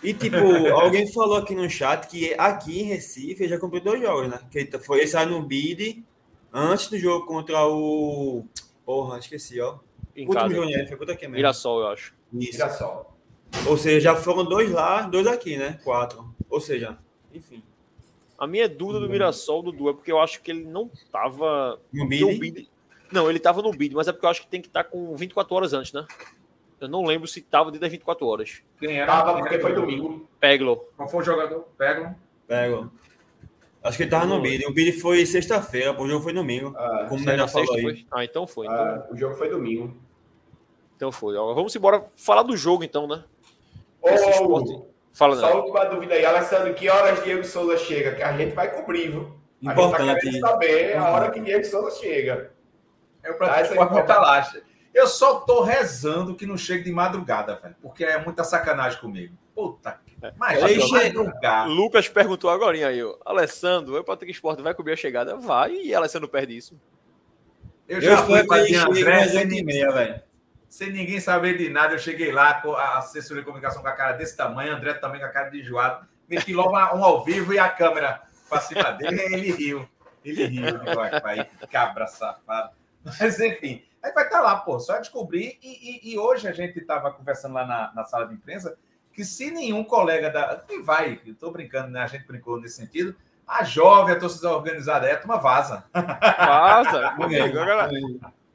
E, tipo, (laughs) alguém falou aqui no chat que aqui em Recife já cumpriu dois jogos, né? Que foi esse aí no bid antes do jogo contra o. Porra, esqueci, ó. Em último jogo, né? Foi contra quem mesmo? Mirassol, eu acho. Isso. Mirassol. Ou seja, já foram dois lá, dois aqui, né? Quatro. Ou seja, enfim. A minha dúvida do Mirassol, Dudu, é porque eu acho que ele não tava. No bid? Não, ele tava no bid, mas é porque eu acho que tem que estar tá com 24 horas antes, né? Eu não lembro se tava dentro das 24 horas. Quem era? Tava, porque foi domingo. Peglo. Qual foi o jogador? Peglo. Peglo. Acho que ele tava no bid. O bid foi sexta-feira, o jogo foi domingo. Ah, como já falou aí. Foi? Ah, então foi. Então... Ah, o jogo foi domingo. Então foi. Vamos embora falar do jogo, então, né? Ô, esporte... Fala, Só última dúvida aí, Alessandro, que horas Diego Souza chega? Que a gente vai cobrir, viu? A Importante. gente tá querendo saber a hora que Diego Souza chega. É o tá lá. Eu só tô rezando que não chegue de madrugada, velho, porque é muita sacanagem comigo. Puta é. Mas madrugar. Lucas perguntou agora aí, ó, Alessandro, o Patrick Esporte vai cobrir a chegada? Vai, e Alessandro perde isso. Eu já eu fui para André meia, velho. Sem ninguém saber de nada, eu cheguei lá com a assessoria de comunicação com a cara desse tamanho, André também com a cara de enjoado. Meti logo um ao vivo e a câmera para cima dele, ele riu. Ele riu, pai, cabra safado. Mas, enfim, aí vai estar tá lá, pô, só descobrir. E, e, e hoje a gente estava conversando lá na, na, sala de imprensa que se nenhum colega da. Que vai, eu estou brincando, né? A gente brincou nesse sentido. A jovem, a torcida organizada é, toma vaza. Vaza, (laughs) amigo. Agora,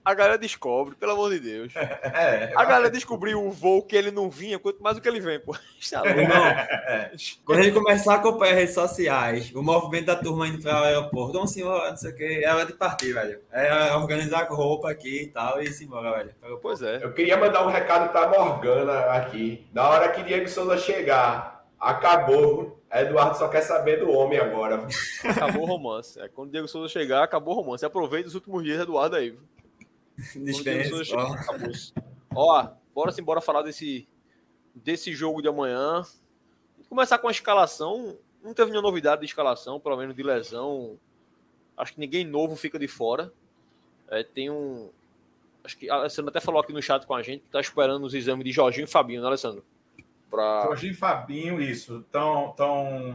a galera descobre, pelo amor de Deus. (laughs) É, a galera descobriu o voo que ele não vinha, quanto mais o que ele vem, pô. (laughs) Não. É. Quando ele começar a acompanhar redes sociais, o movimento da turma indo para o aeroporto, então, senhor, não sei o que, é hora de partir, velho. É organizar roupa aqui e tal, e se embora, velho. Pois é. Eu queria mandar um recado para Morgana aqui. Na hora que Diego Souza chegar, acabou, Eduardo só quer saber do homem agora. Acabou o romance. É, quando o Diego Souza chegar, acabou o romance. Aproveita os últimos dias, Eduardo aí. (laughs) Dispensa. Ó, bora sim, bora falar desse, desse jogo de amanhã. Começar com a escalação. Não teve nenhuma novidade de escalação, pelo menos de lesão. Acho que ninguém novo fica de fora. É, tem um. Acho que a Alessandro até falou aqui no chat com a gente que tá esperando os exames de Jorginho e Fabinho, né, Alessandro? Pra... Jorginho e Fabinho, isso. Estão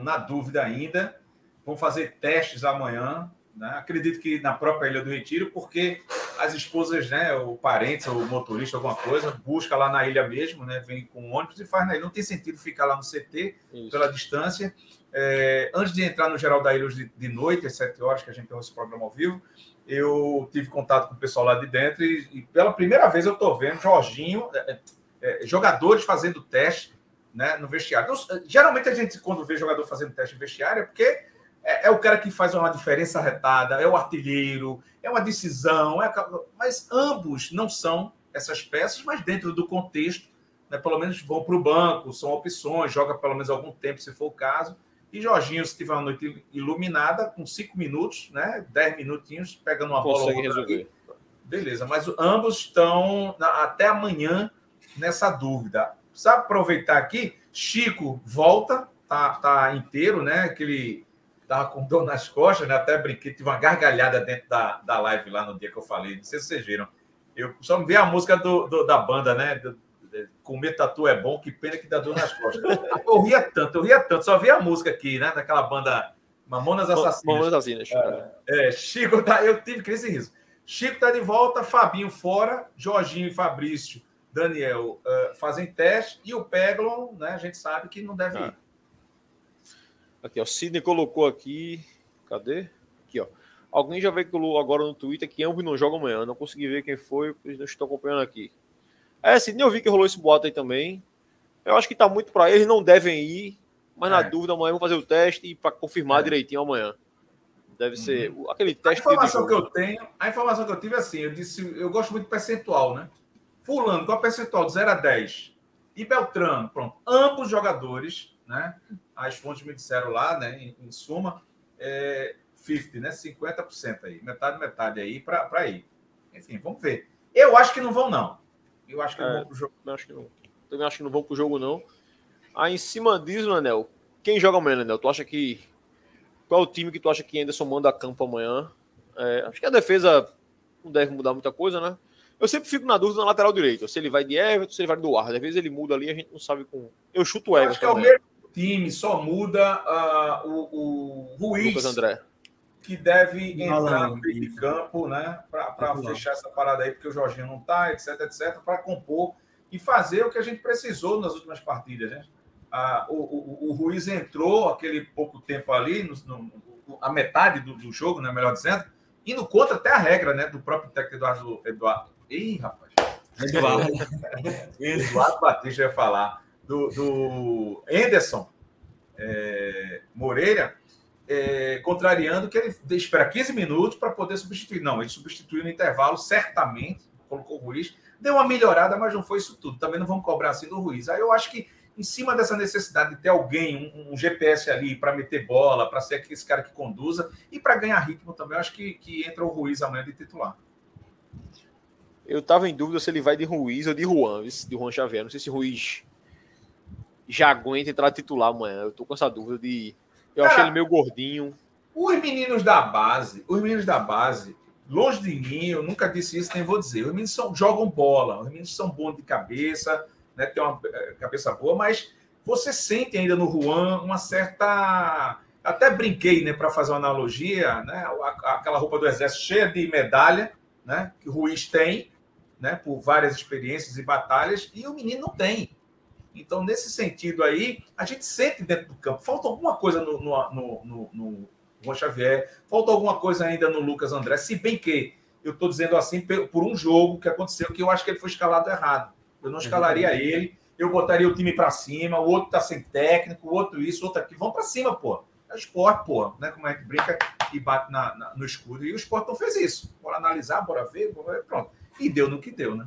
na dúvida ainda. Vão fazer testes amanhã. Né? Acredito que na própria Ilha do Retiro, porque as esposas, né, o parente, o motorista, alguma coisa, busca lá na ilha mesmo, né, vem com ônibus e faz na ilha. Não tem sentido ficar lá no CT Isso. pela distância. É, antes de entrar no Geral da Ilha de, de noite, às 7 horas, que a gente tem esse programa ao vivo, eu tive contato com o pessoal lá de dentro e, e pela primeira vez eu estou vendo Jorginho, é, é, jogadores fazendo teste né, no vestiário. Então, geralmente a gente, quando vê jogador fazendo teste no vestiário, é porque é, é, o cara que faz uma diferença retada, é o artilheiro, é uma decisão, é, mas ambos não são essas peças, mas dentro do contexto, né, pelo menos vão para o banco, são opções, joga pelo menos algum tempo, se for o caso, E Jorginho, se tiver uma noite iluminada, com cinco minutos, né? Dez minutinhos, pegando uma Consegue bola. resolver. Beleza, mas ambos estão até amanhã nessa dúvida. Precisa aproveitar aqui, Chico volta, tá, tá inteiro, né? Aquele tava com dor nas costas, né? Até brinquei, tive uma gargalhada dentro da, da live lá no dia que eu falei. Não sei se vocês viram. Eu só me vi a música do, do da banda, né? Do, Comer tatu é bom, que pena que dá dor nas costas. (laughs) Eu ria tanto, eu ria tanto, só vi a música aqui, né? Daquela banda Mamonas Assassinas. Mamonas Assassinas. É, é, Chico, tá, eu tive crise de riso. Chico tá de volta, Fabinho fora, Jorginho e Fabrício, Daniel uh, fazem teste e o Peglon, né? A gente sabe que não deve Ah. ir. Aqui, ó. Sidney colocou aqui. Cadê? Aqui, ó. Alguém já veiculou agora no Twitter que ambos não jogam amanhã. Não consegui ver quem foi, pois não estou acompanhando aqui. É, Sidney, eu vi que rolou esse boato aí também. Eu acho que tá muito para eles, não devem ir, mas na É. dúvida amanhã vão fazer o teste e para confirmar É. direitinho amanhã. Deve ser o- aquele A teste de informação que eu tenho, a informação que eu tive é assim, eu disse, eu gosto muito de percentual, né? Fulano, qual é o percentual de 0 a 10? E Beltrano, pronto. Ambos jogadores, né? As fontes me disseram lá, né? Em, em suma, é 50, né? 50% aí. Metade, metade aí para ir. Enfim, vamos ver. Eu acho que não vão, não. Eu acho que não É. vão pro jogo. Também acho que não. Também acho que não vão pro jogo, não. Aí em cima disso, Anel, quem joga amanhã, Anel? Tu acha que. Qual é o time que tu acha que Anderson manda a campo amanhã? É, acho que a defesa não deve mudar muita coisa, né? Eu sempre fico na dúvida na lateral direito. Se ele vai de Everton, se ele vai do Eduardo. Às vezes ele muda ali, a gente não sabe com. Eu chuto o Eu acho que é Everton. o mesmo time, só muda ah, o, o Ruiz. Lucas André. que deve entrar no meio de campo, né? Para fechar essa parada aí, porque o Jorginho não tá, etc, etc, para compor e fazer o que a gente precisou nas últimas partidas, né? Ah, o, o, o Ruiz entrou aquele pouco tempo ali, no, no- a metade do, do jogo, né? Melhor dizendo, indo contra até a regra, né? Do próprio técnico Eduardo. Eduardo. Ih, rapaz. Eduardo. (laughs) Eduardo Batista ia falar. Do, do Anderson é, Moreira, é, contrariando que ele espera 15 minutos para poder substituir. Não, ele substituiu no intervalo, certamente, colocou o Ruiz, deu uma melhorada, mas não foi isso tudo. Também não vamos cobrar assim do Ruiz. Aí eu acho que, em cima dessa necessidade de ter alguém, um, um GPS ali para meter bola, para ser esse cara que conduza e para ganhar ritmo também, eu acho que, que entra o Ruiz amanhã de titular. Eu tava em dúvida se ele vai de Ruiz ou de Juan, de Juan Xavier. Não sei se Ruiz já aguenta entrar titular amanhã. Eu tô com essa dúvida de. Eu achei Cara, ele meio gordinho. Os meninos da base, os meninos da base, longe de mim, eu nunca disse isso, nem vou dizer. Os meninos são, jogam bola, os meninos são bons de cabeça, né, tem uma eh, cabeça boa, mas você sente ainda no Juan uma certa. Até brinquei, né, para fazer uma analogia, né, aquela roupa do exército cheia de medalha, né, que o Ruiz tem, né, por várias experiências e batalhas, e o menino não tem. Então, nesse sentido aí, a gente sente dentro do campo. Falta alguma coisa no, no, no, no, no Juan Xavier, falta alguma coisa ainda no Lucas André, se bem que eu estou dizendo assim por um jogo que aconteceu, que eu acho que ele foi escalado errado. Eu não escalaria ele, eu botaria o time para cima, o outro tá sem técnico, o outro isso, o outro aqui. Vamos para cima, pô. É esporte, pô. Né? Como é que brinca e bate na, na- no escudo. E o esporte não fez isso. Bora analisar, bora ver, bora ver, pronto. E deu no que deu, né?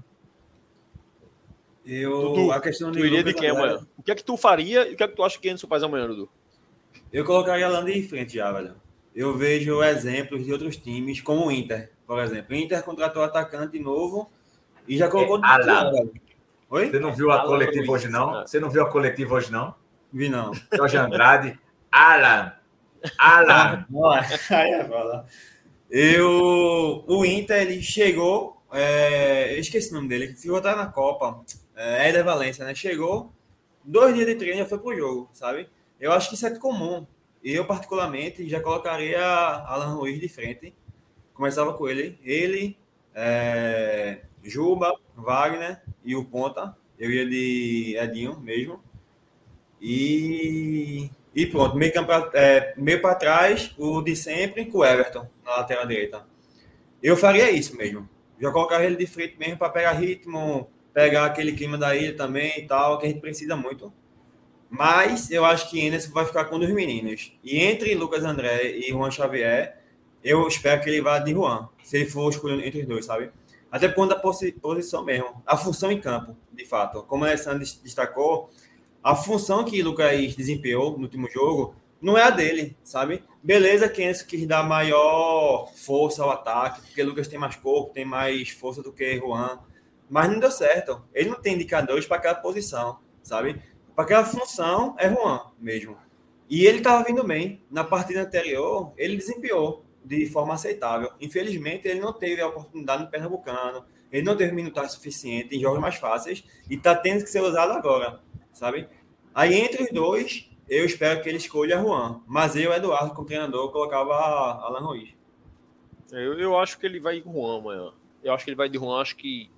Eu, Dudu, a questão Tu iria de quem amanhã? O que é que tu faria e o que é que tu acha que Anderson faz amanhã, Dudu? Eu colocaria a Landa em frente já, velho. Eu vejo exemplos de outros times, como o Inter, por exemplo. O Inter contratou atacante novo e já colocou. É, velho. Oi? Você não viu a Alan coletiva Ruiz, hoje, não? né? Você não viu a coletiva hoje, não? Vi não. Jorge Andrade, Alan. Alan. Aí é. Eu, o Inter ele chegou, é, eu esqueci o nome dele, que ficou até na Copa, é Éder Valência, né? Chegou, dois dias de treino já foi pro jogo, sabe? Eu acho que isso é comum. Eu, particularmente, já colocaria Alan Ruiz de frente. Começava com ele, ele, é, Juba, Wagner e o Ponta. Eu ia de Edinho mesmo. E, e pronto, meio, campo, é, para trás, o de sempre com o Everton na lateral direita. Eu faria isso mesmo. Já colocaria ele de frente mesmo para pegar ritmo, pegar aquele clima da ilha também e tal, que a gente precisa muito. Mas eu acho que Enes vai ficar com um dos meninos. E entre Lucas André e Juan Xavier, eu espero que ele vá de Juan, se ele for escolhido entre os dois, sabe? Até por conta da posi- posição mesmo. A função em campo, de fato. Como o Alessandro des- destacou, a função que Lucas desempenhou no último jogo não é a dele, sabe? Beleza que Enzo quis dar maior força ao ataque, porque Lucas tem mais corpo, tem mais força do que Juan, mas não deu certo. Ele não tem indicadores para aquela posição, sabe? Para aquela função é Juan mesmo. E ele estava vindo bem. Na partida anterior, ele desempenhou de forma aceitável. Infelizmente, ele não teve a oportunidade no Pernambucano, ele não teve minutagem suficiente em jogos mais fáceis e está tendo que ser usado agora, sabe? Aí, entre os dois, eu espero que ele escolha Juan. Mas eu, Eduardo, como treinador, colocava Alan Ruiz. É, eu, eu acho que ele vai de Juan amanhã. Eu acho que ele vai de Juan. Acho que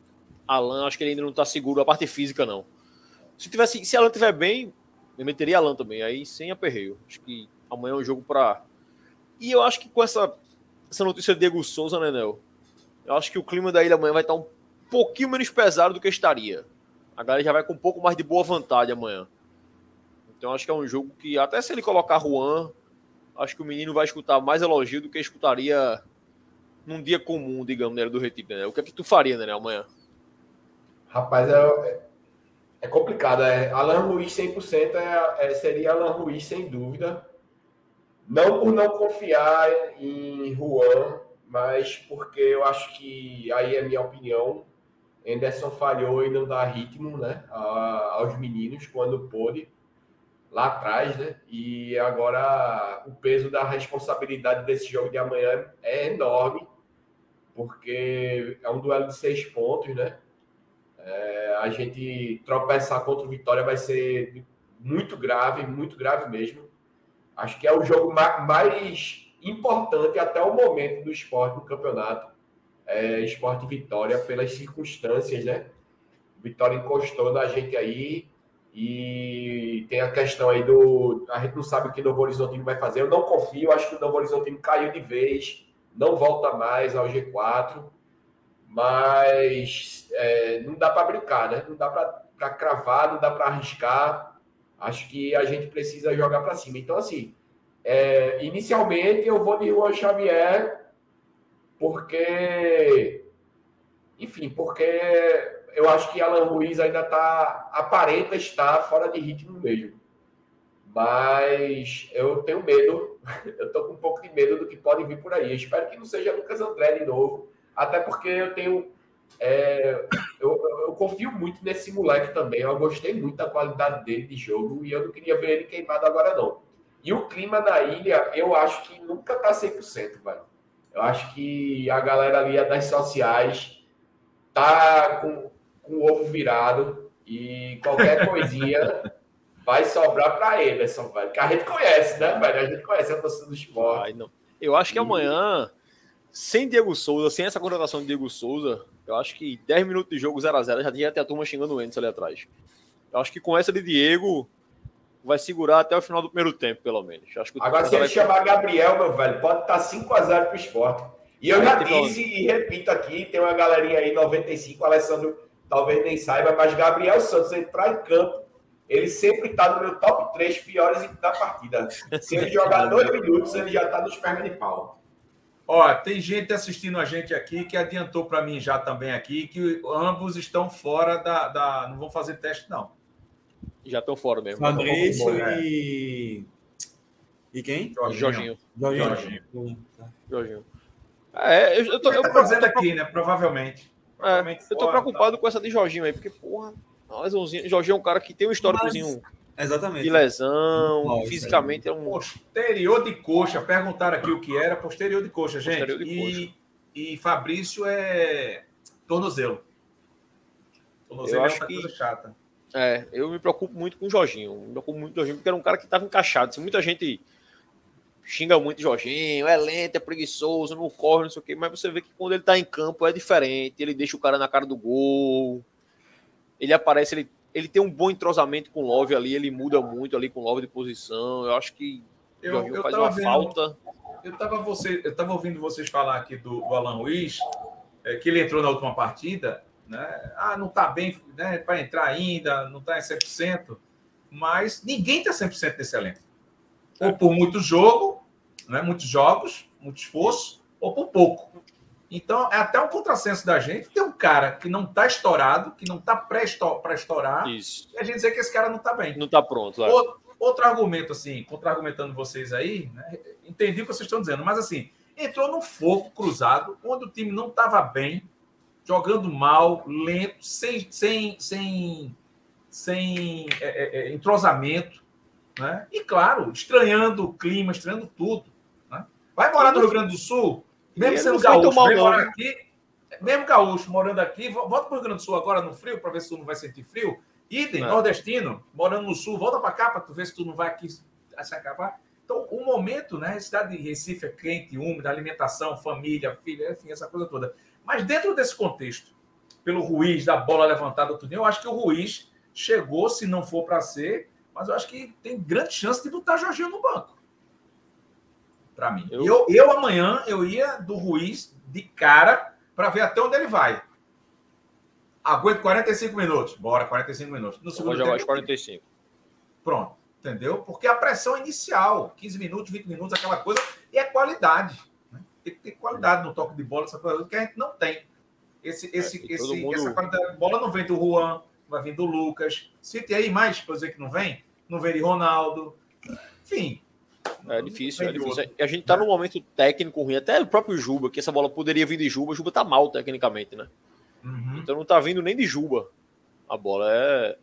Alan, acho que ele ainda não está seguro a parte física, não. Se tivesse, se Alan estiver bem, eu meteria Alan também. Aí sem aperreio. Acho que amanhã é um jogo para. E eu acho que com essa, essa notícia de Diego Souza, né, Nel? Eu acho que o clima da ilha amanhã vai estar um pouquinho menos pesado do que estaria. A galera já vai com um pouco mais de boa vontade amanhã. Então acho que é um jogo que, até se ele colocar Juan, acho que o menino vai escutar mais elogio do que escutaria num dia comum, digamos, né, do Recife, né? O que é que tu faria, né, amanhã? Rapaz, é, é complicado. É, Alan Ruiz 100% é, é, seria Alan Ruiz, sem dúvida. Não por não confiar em Juan, mas porque eu acho que, aí é minha opinião, Anderson falhou em não dar ritmo né, a, aos meninos quando pôde lá atrás, né? E agora o peso da responsabilidade desse jogo de amanhã é enorme, porque é um duelo de seis pontos, né? É, a gente tropeçar contra o Vitória vai ser muito grave, muito grave mesmo. Acho que é o jogo mais importante até o momento do esporte no campeonato. É, esporte Vitória, pelas circunstâncias, né? Vitória encostou na gente aí, e tem a questão aí do. A gente não sabe o que o Novo Horizontino vai fazer. Eu não confio, acho que o Novo Horizontino caiu de vez, não volta mais ao G4, mas é, não dá para brincar, né? Não dá para cravar, não dá para arriscar. Acho que a gente precisa jogar para cima. Então, assim, é, inicialmente eu vou de Juan Xavier, porque. Enfim, porque eu acho que Alan Ruiz ainda está aparenta estar fora de ritmo mesmo. Mas eu tenho medo, (laughs) eu estou com um pouco de medo do que pode vir por aí. Espero que não seja Lucas André de novo, até porque eu tenho. É, eu, eu, confio muito nesse moleque também. Eu gostei muito da qualidade dele de jogo e eu não queria ver ele queimado agora, não. E o clima na ilha, eu acho que nunca tá 100%, velho. Eu acho que a galera ali das sociais tá com, com o ovo virado e qualquer (laughs) coisinha vai sobrar para Ederson, velho. Que a gente conhece, né, velho? A gente conhece a torcida do esporte. Ai, não. Eu acho que amanhã, sem Diego Souza, sem essa contratação de Diego Souza, eu acho que 10 minutos de jogo 0x0 já tinha até a turma xingando o Enzo ali atrás. Eu acho que com essa de Diego, vai segurar até o final do primeiro tempo, pelo menos. Acho que Agora, se ele chamar Gabriel, meu velho, pode estar 5x0 para o esporte. E eu já disse e repito aqui: tem uma galerinha aí, 95, Alessandro talvez nem saiba, mas Gabriel Santos entrar em campo, ele sempre está no meu top 3 piores da partida. Se ele jogar dois minutos, ele já está nos pernas de pau. Ó, tem gente assistindo a gente aqui que adiantou para mim já também aqui que ambos estão fora da, da. Não vão fazer teste, não. Já estão fora mesmo. Fabrício e. E quem? Jorginho. Jorginho. Jorginho. Jorginho. É, eu, eu tô. Eu, tá fazendo aqui, né? Provavelmente. É, eu tô preocupado tá. com essa de Jorginho aí, porque, porra, lesãozinha. Jorginho é um cara que tem um históricozinho Exatamente. de lesão, Nossa, fisicamente é um. Posterior de coxa, perguntaram aqui o que era, posterior de coxa, gente. Posterior de e, coxa. e Fabrício é tornozelo. Tornozelo eu é acho que... chata. É, eu me preocupo muito com o Jorginho. Me preocupo muito com o Jorginho, porque era um cara que estava encaixado. Se muita gente xinga muito Jorginho, é lento, é preguiçoso, não corre, não sei o quê, mas você vê que quando ele tá em campo é diferente, ele deixa o cara na cara do gol, ele aparece, ele, ele tem um bom entrosamento com o Love ali, ele muda muito ali com o Love de posição, eu acho que eu, Jorginho eu faz uma vendo, falta. Eu tava, você, eu tava ouvindo vocês falar aqui do, do Alan Ruiz, é, que ele entrou na última partida, né? Ah, não tá bem, né, para entrar ainda, não tá em 100%, mas ninguém tá 100% nesse elenco. Ou por muito jogo, né? muitos jogos, muito esforço, ou por pouco. Então, é até um contrassenso da gente ter um cara que não está estourado, que não está para estourar, Isso. e a gente dizer que esse cara não está bem. Não está pronto. Outro, outro argumento, assim, contra-argumentando vocês aí, né? entendi o que vocês estão dizendo, mas assim, entrou no fogo cruzado, onde o time não estava bem, jogando mal, lento, sem, sem, sem, sem é, é, é, entrosamento, né? E claro, estranhando o clima, estranhando tudo. Né? Vai morar no Rio Grande do Sul, mesmo sendo gaúcho, mal, morar aqui, mesmo gaúcho morando aqui, volta para o Rio Grande do Sul agora no frio, para ver se tu não vai sentir frio. Idem, é. nordestino, morando no sul, volta para cá para tu ver se tu não vai aqui se acabar. Então, o momento, né? A cidade de Recife é quente, úmida, alimentação, família, filha, enfim, essa coisa toda. Mas dentro desse contexto, pelo Ruiz, da bola levantada, tudo, eu acho que o Ruiz chegou, se não for para ser, mas eu acho que tem grande chance de botar Jorginho no banco. Para mim. Eu... eu... Eu, amanhã eu ia do Ruiz de cara para ver até onde ele vai. Aguento 45 minutos. Bora, 45 minutos. No segundo tempo. 45. Pronto. Entendeu? Porque a pressão inicial, 15 minutos, 20 minutos, aquela coisa, e é qualidade. Né? Tem que ter qualidade no toque de bola, essa coisa que a gente não tem. Esse, esse, é, esse, mundo... Essa qualidade de bola não vem do Juan, vai vir do Lucas. Cite aí mais para dizer que não vem. Não vem de Ronaldo. Enfim. É difícil, é difícil. A gente tá num momento técnico ruim, até o próprio Juba, que essa bola poderia vir de Juba. Juba tá mal tecnicamente, né? Uhum. Então não tá vindo nem de Juba. A bola é.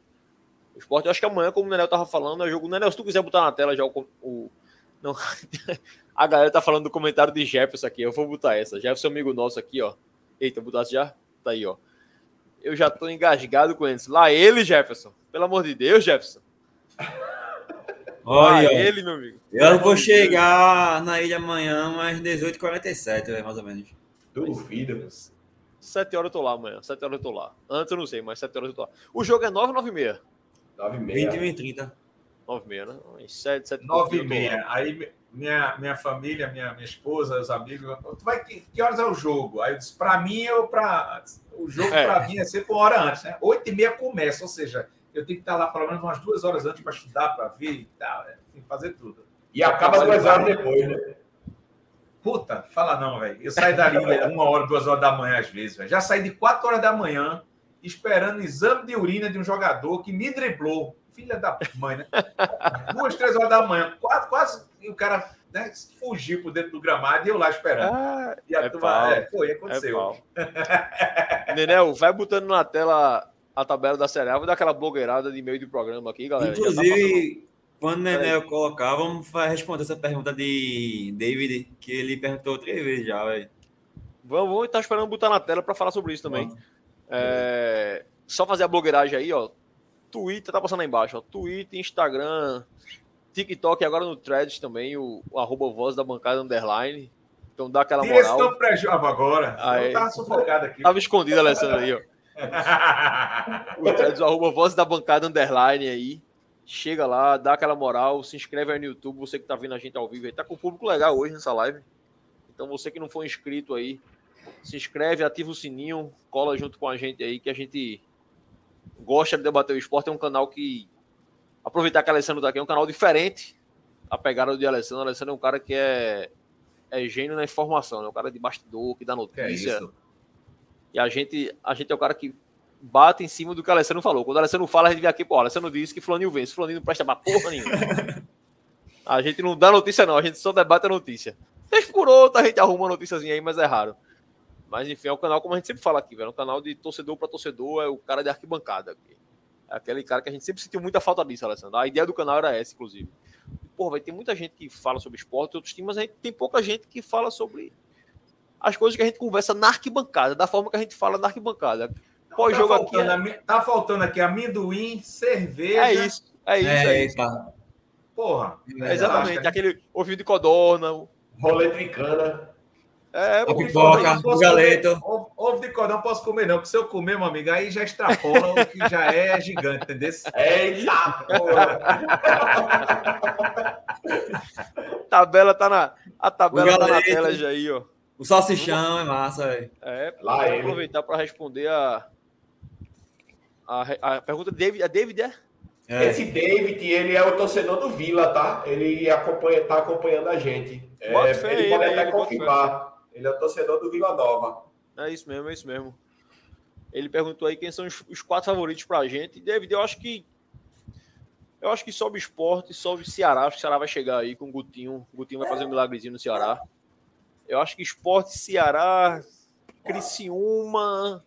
O esporte, eu acho que amanhã, como o Nenel tava falando, é jogo. Nenel, se tu quiser botar na tela já o. o... Não... (laughs) a galera tá falando do comentário de Jefferson aqui. Eu vou botar essa. Jefferson, amigo nosso aqui, ó. Eita, botasse já? Tá aí, ó. Eu já tô engasgado com eles. Lá ele, Jefferson. Pelo amor de Deus, Jefferson. (laughs) Olha, ele, meu amigo. Eu vou chegar na ilha amanhã, às 18h47, mais ou menos. Duvido. 7 horas eu tô lá amanhã. 7 horas eu tô lá. Antes eu não sei, mas 7 horas eu tô lá. O jogo é 9 ou 9 e meia? 9 e meia. 21 e 30. 9 e meia, né? 7, 7 9 e meia. Aí minha, minha família, minha, minha esposa, os amigos, tu vai, que, que horas é o jogo? Aí eu disse, para mim, eu, pra, o jogo é. para mim é sempre uma hora antes, né? 8 e meia começa, ou seja, eu tenho que estar lá pelo menos umas duas horas antes para estudar, para ver e tal, né? tem que fazer tudo. E acaba duas horas depois, né? Puta, fala não, velho. Eu saio dali (laughs) uma hora, duas horas da manhã às vezes, velho. Já saí de quatro horas da manhã esperando o exame de urina de um jogador que me driblou. Filha da mãe, né? (laughs) Duas, três horas da manhã. Quase, quase e o cara né, fugiu por dentro do gramado e eu lá esperando. Ah, e a é turma, é, foi, aconteceu. É Nenel, vai botando na tela a tabela da Série A, vou dar aquela blogueirada de meio do programa aqui, galera. Tá Inclusive, tá quando o Nenel colocar, vamos responder essa pergunta de David, que ele perguntou três vezes já, velho. Vamos, vamos estar esperando botar na tela para falar sobre isso também. É, só fazer a blogueiragem aí, ó. Twitter, tá passando aí embaixo, ó. Twitter, Instagram, TikTok agora no Threads também, o, o arroba voz da bancada underline. Então dá aquela moral. Tira esse pré-jogo agora. Aí, eu tava sufocado aqui. Tava escondido, Alessandro, aí, ó. (laughs) o Threads, o arroba voz da bancada underline aí. Chega lá, dá aquela moral, se inscreve aí no YouTube, você que tá vendo a gente ao vivo aí. Tá com um público legal hoje nessa live. Então você que não for inscrito aí, se inscreve, ativa o sininho, cola junto com a gente aí, que a gente gosta de debater o esporte. É um canal que. Aproveitar que a Alessandro tá aqui, é um canal diferente. A pegada de Alessandro. O Alessandro é um cara que é, é gênio na informação, é né? um cara de bastidor, que dá notícia. Que é e a gente, a gente é o cara que bate em cima do que o Alessandro falou. Quando o Alessandro fala, a gente vem aqui, pô, o Alessandro disse que Fulaninho vence. Fulaninho não presta pra porra nenhuma. (laughs) a gente não dá notícia, não. A gente só debate a notícia. Vez por outra, a gente arruma uma noticiazinha aí, mas é raro. Mas enfim, é um canal, como a gente sempre fala aqui, velho. É um canal de torcedor para torcedor, é o cara de arquibancada. Aqui. É aquele cara que a gente sempre sentiu muita falta disso, Alessandro. A ideia do canal era essa, inclusive. Pô, vai ter muita gente que fala sobre esporte, outros times, mas a gente tem pouca gente que fala sobre as coisas que a gente conversa na arquibancada, da forma que a gente fala na arquibancada. Pós-jogo tá aqui. É... Tá faltando aqui amendoim, cerveja. É isso. É isso. É, é isso. Porra. É exatamente. Gente... Aquele ouvido de codorna. Rolê de cana. É, a pipoca, o galeto. Ovo, ovo de codorna não posso comer, não, porque se eu comer, meu amigo, aí já extrapola o que já é gigante, entendeu? Eita, porra! (laughs) tabela tá na, a tabela tá na tela já aí, ó. O salsichão é massa, velho. É, Lá vou aproveitar para responder a, a, a pergunta David, a David é? é? Esse David, ele é o torcedor do Vila, tá? Ele acompanha, tá acompanhando a gente. É, ele pode até confirmar. Ele é o torcedor do Vila Nova. É isso mesmo, é isso mesmo. Ele perguntou aí quem são os, os quatro favoritos pra gente. David, eu acho que Eu acho que sobe esporte, sobe Ceará. Acho que o Ceará vai chegar aí com o Gutinho. O Gutinho vai fazer um milagrezinho no Ceará. Eu acho que esporte, Ceará, Criciúma.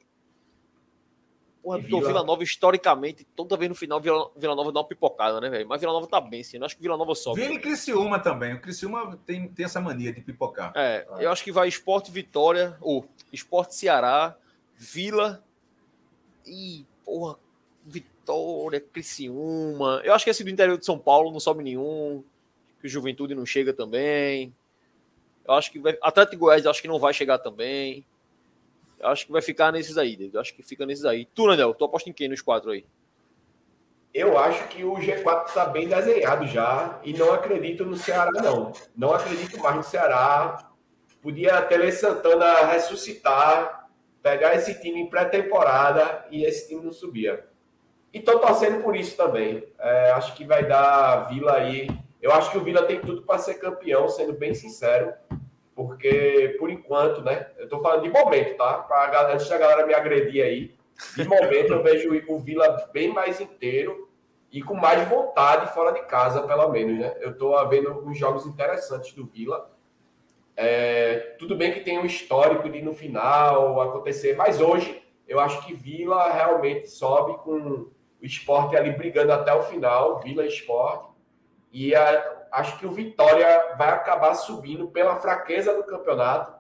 Porra, Vila. Vila Nova, historicamente, toda vez no final, Vila, Vila Nova dá uma pipocada, né, velho? Mas Vila Nova tá bem, sim. Eu acho que Vila Nova sobe. Vila e Criciúma também. O Criciúma tem, tem essa mania de pipocar. É, ah. eu acho que vai Esporte Vitória, ou Esporte Ceará, Vila e, porra, Vitória, Criciúma. Eu acho que esse do interior de São Paulo não sobe nenhum. Que o Juventude não chega também. Eu acho que vai. Atlético Goiás, eu acho que não vai chegar também. Eu acho que vai ficar nesses aí, Eu acho que fica nesses aí. Tu, Nandel, tu aposta em quem nos quatro aí? Eu acho que o G4 está bem desenhado já e não acredito no Ceará, não. Não acredito mais no Ceará. Podia Tele Santana ressuscitar, pegar esse time em pré-temporada e esse time não subia. E estou torcendo por isso também. É, acho que vai dar Vila aí. Eu acho que o Vila tem tudo para ser campeão, sendo bem sincero porque por enquanto, né? Eu estou falando de momento, tá? Pra, antes da galera me agredir aí, de momento eu vejo o Vila bem mais inteiro e com mais vontade fora de casa, pelo menos, né? Eu estou vendo alguns jogos interessantes do Vila. É, tudo bem que tem um histórico de no final acontecer, mas hoje eu acho que Vila realmente sobe com o esporte ali brigando até o final, Vila Esporte. E a, acho que o Vitória vai acabar subindo pela fraqueza do campeonato.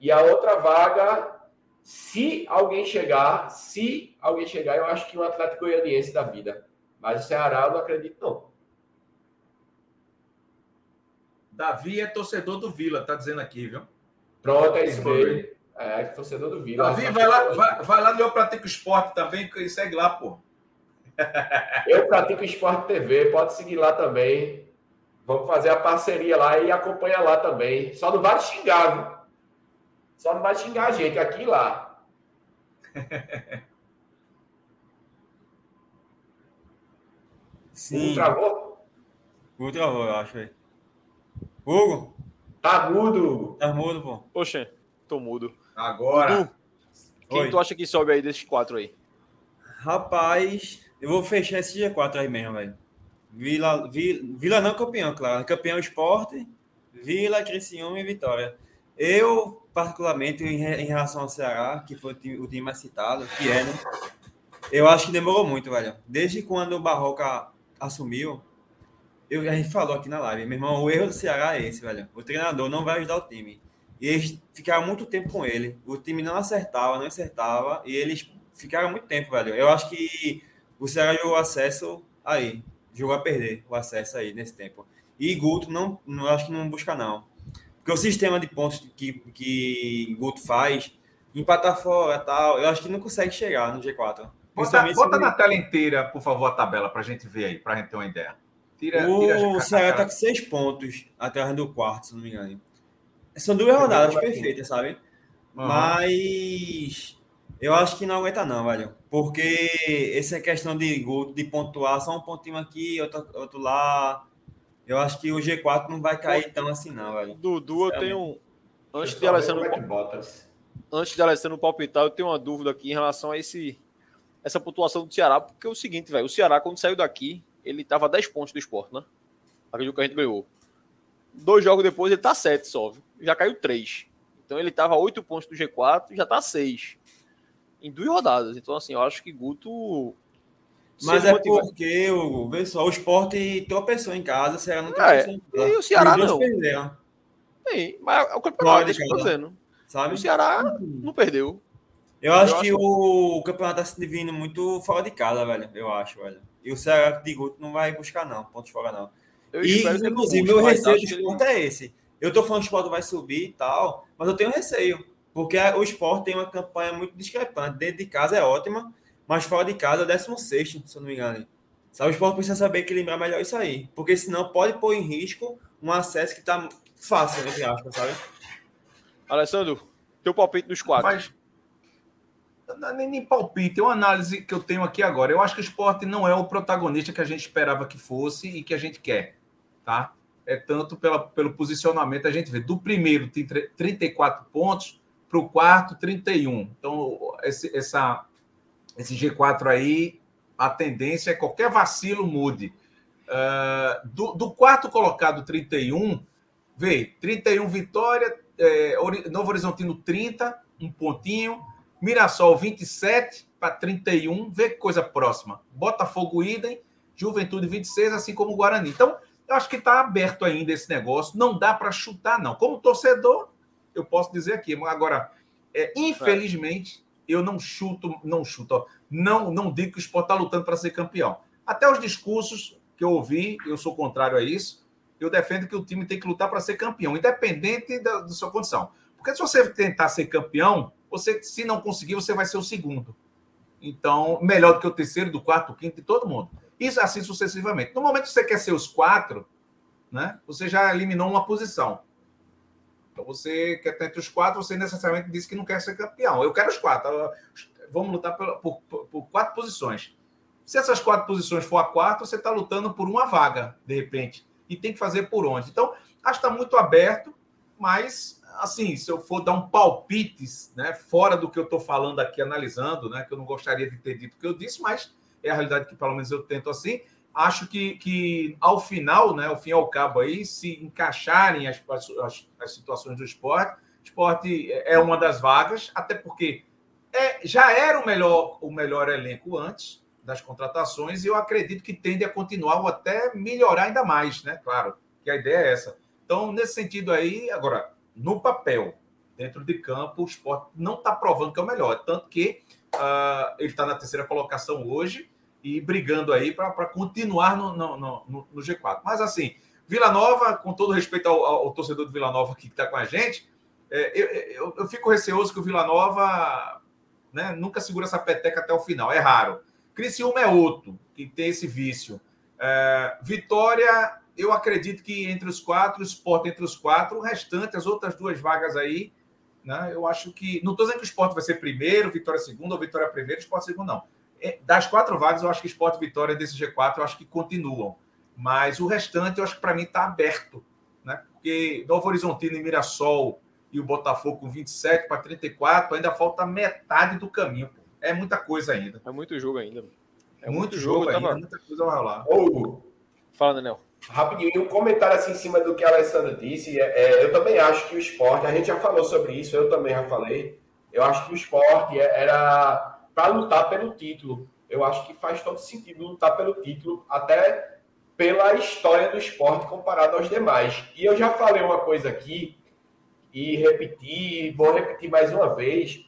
E a outra vaga, se alguém chegar, se alguém chegar, eu acho que o Atlético Goianiense da vida. Mas o Ceará eu não acredito, não. Davi é torcedor do Vila, tá dizendo aqui, viu? Pronto, é isso mesmo. É, torcedor do Vila. Davi, vai lá, vai, vai lá no Eu Pratico Esporte também, e segue lá, pô. Eu Pratico Esporte TV, pode seguir lá também. Vamos fazer a parceria lá e acompanha lá também. Só não vai xingar, viu? Só não vai xingar a gente aqui e lá. (laughs) Sim. Hugo travou? Hugo travou, eu acho aí. Hugo? Tá mudo, Hugo. Tá mudo, pô. Poxa, tô mudo. Agora. Hugo, quem Oi. tu acha que sobe aí desses quatro aí? Rapaz, eu vou fechar esse G4 aí mesmo, velho. Vila, Vila, Vila não campeão, claro. Campeão esporte, Vila, Criciúma e Vitória. Eu, particularmente, em, em relação ao Ceará, que foi o time, o time mais citado, que é, né? Eu acho que demorou muito, velho. Desde quando o Barroca assumiu, eu, a gente falou aqui na live, meu irmão, o erro do Ceará é esse, velho. O treinador não vai ajudar o time. E eles ficaram muito tempo com ele. O time não acertava, não acertava. E eles ficaram muito tempo, velho. Eu acho que o Ceará jogou acesso aí jogou a perder o acesso aí nesse tempo. E Guto não, não acho que não busca não. Porque o sistema de pontos que, que Guto faz, empatar fora tal, eu acho que não consegue chegar no G4. Bota, bota na tela inteira, por favor, a tabela para a gente ver aí, para a gente ter uma ideia. Tira, o Ceará está com seis pontos atrás do quarto, se não me engano. São duas rodadas perfeitas, sabe? Uhum. Mas eu acho que não aguenta, não, velho. Porque essa questão de gol, de pontuar, só um pontinho aqui, outro, outro lá. Eu acho que o G4 não vai cair tão assim, não, velho. Dudu, eu tenho. Antes de Alessandro. Antes de Alessandro palpitar, eu tenho uma dúvida aqui em relação a esse, essa pontuação do Ceará, porque é o seguinte, velho. O Ceará, quando saiu daqui, ele tava 10 pontos do esporte, né? Aquele que a gente ganhou. Dois jogos depois, ele tá 7 só, viu? Já caiu 3. Então ele tava 8 pontos do G4, já tá 6 em duas rodadas. Então, assim, eu acho que Guto. Mas é motivar... porque o, vê só, o esporte tropeçou em casa, o Ceará não tropeçou em casa. E o Ceará não. Perderam. Sim, mas é o campeonato, deixa eu dizendo. Sabe? O Ceará não perdeu. Eu acho eu que acho... o campeonato está se dividindo muito fora de casa, velho. Eu acho, velho. E o Ceará de Guto não vai buscar, não. Pontos fora, não. Eu e, inclusive, meu receio do esporte ele... é esse. Eu tô falando que o esporte vai subir e tal, mas eu tenho receio. Porque o esporte tem uma campanha muito discrepante. Dentro de casa é ótima, mas fora de casa é 16, se eu não me engano. Sabe, o esporte precisa saber equilibrar melhor isso aí. Porque senão pode pôr em risco um acesso que está fácil, entre aspas, sabe? Alessandro, teu palpite dos quatro. Mas, nem, nem palpite, é uma análise que eu tenho aqui agora. Eu acho que o esporte não é o protagonista que a gente esperava que fosse e que a gente quer, tá? É tanto pela, pelo posicionamento, a gente vê. Do primeiro tem 34 pontos, para o quarto, 31. Então, esse, essa, esse G4 aí, a tendência é qualquer vacilo mude. Uh, do, do, quarto colocado, 31, vê, 31 vitória, é, Novo Horizontino 30, um pontinho, Mirassol 27 para 31, vê que coisa próxima. Botafogo idem, Juventude 26, assim como Guarani. Então, eu acho que está aberto ainda esse negócio, não dá para chutar, não. Como torcedor, eu posso dizer aqui, agora, é, infelizmente, eu não chuto, não chuto, ó, não, não digo que o esporte está lutando para ser campeão. Até os discursos que eu ouvi, eu sou contrário a isso. Eu defendo que o time tem que lutar para ser campeão, independente da, da sua condição. Porque se você tentar ser campeão, você, se não conseguir, você vai ser o segundo. Então, melhor do que o terceiro, do quarto, do quinto, de todo mundo. Isso assim sucessivamente. No momento que você quer ser os quatro, né, você já eliminou uma posição. Então, você quer ter entre os quatro, você necessariamente disse que não quer ser campeão. Eu quero os quatro. Vamos lutar por, por, por quatro posições. Se essas quatro posições for a quarta, você está lutando por uma vaga, de repente. E tem que fazer por onde. Então, acho que está muito aberto, mas, assim, se eu for dar um palpite, né, fora do que eu estou falando aqui, analisando, né, que eu não gostaria de ter dito o que eu disse, mas é a realidade que, pelo menos, eu tento assim. Acho que, que ao final, né, ao fim e ao cabo, aí, se encaixarem as, as, as situações do esporte, esporte é uma das vagas, até porque é, já era o melhor, o melhor elenco antes, das contratações e eu acredito que tende a continuar ou até melhorar ainda mais, né? Claro, que a ideia é essa. Então, nesse sentido aí, agora, no papel, dentro de campo, o esporte não está provando que é o melhor. Tanto que uh, ele está na terceira colocação hoje e brigando aí para continuar no, no, no, no, G4. Mas assim, Vila Nova, com todo respeito ao, ao torcedor do Vila Nova aqui que está com a gente, é, eu, eu, eu, fico receoso que o Vila Nova né, nunca segura essa peteca até o final. É raro. Criciúma é outro que tem esse vício. É, Vitória, eu acredito que entre os quatro, o Sport entre os quatro, o restante, as outras duas vagas aí, né, eu acho que. Não estou dizendo que o Sport vai ser primeiro, Vitória segundo, ou Vitória primeiro, Sport segundo, não. É, das quatro vagas, eu acho que Sport e Vitória desse G4, eu acho que continuam. Mas o restante, eu acho que para mim está aberto. Né? Porque Novo Horizontino e Mirassol e o Botafogo com 27 para 34, ainda falta metade do caminho. Pô. É muita coisa ainda. É muito jogo ainda. É muito, muito jogo, jogo ainda, tava... muita coisa vai rolar. Ô, Fala, Daniel. Rapidinho, um comentário assim em cima do que a Alessandra disse. É, é, eu também acho que o esporte, a gente já falou sobre isso, eu também já falei. Eu acho que o esporte é, era para lutar pelo título. Eu acho que faz todo sentido lutar pelo título, até pela história do esporte comparado aos demais. E eu já falei uma coisa aqui, e repeti, vou repetir mais uma vez.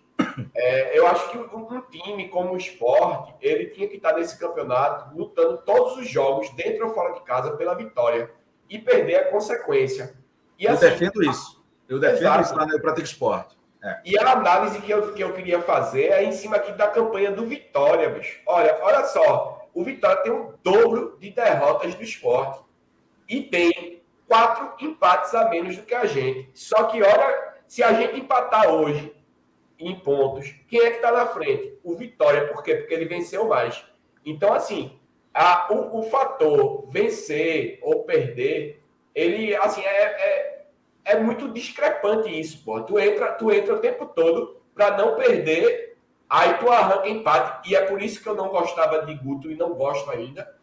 É, eu acho que um, time como o esporte, ele tinha que estar nesse campeonato lutando todos os jogos, dentro ou fora de casa, pela vitória. E perder a consequência. E, eu assim, defendo isso. Eu defendo exato. isso Pratica Esporte. É. E a análise que eu, que eu queria fazer é em cima aqui da campanha do Vitória, bicho. Olha, olha só. O Vitória tem o dobro de derrotas do esporte. E tem quatro empates a menos do que a gente. Só que, olha, se a gente empatar hoje em pontos. Quem é que está na frente? O Vitória, por quê? Porque ele venceu mais. Então, assim, a, o, o fator vencer ou perder, ele, assim, é, é, é muito discrepante isso, pô. Tu entra, tu entra o tempo todo para não perder, aí tu arranca empate. E é por isso que eu não gostava de Guto e não gosto ainda.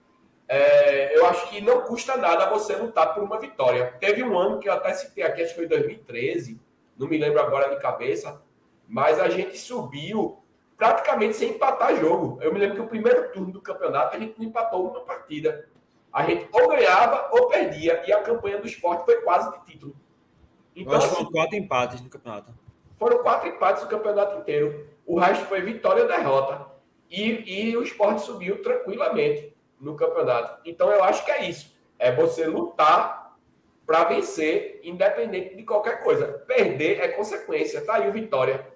É, eu acho que não custa nada você lutar por uma vitória. Teve um ano que eu até citei aqui, acho que foi 2013, não me lembro agora de cabeça, mas a gente subiu praticamente sem empatar jogo. Eu me lembro que o primeiro turno do campeonato a gente não empatou uma partida. A gente ou ganhava ou perdia. E a campanha do esporte foi quase de título. Então, Eu acho que foram assim, quatro empates no campeonato. Foram quatro empates no campeonato inteiro. O resto foi vitória ou derrota. E, e o esporte subiu tranquilamente no campeonato. Então eu acho que é isso. É você lutar para vencer, independente de qualquer coisa. Perder é consequência. Tá aí o Vitória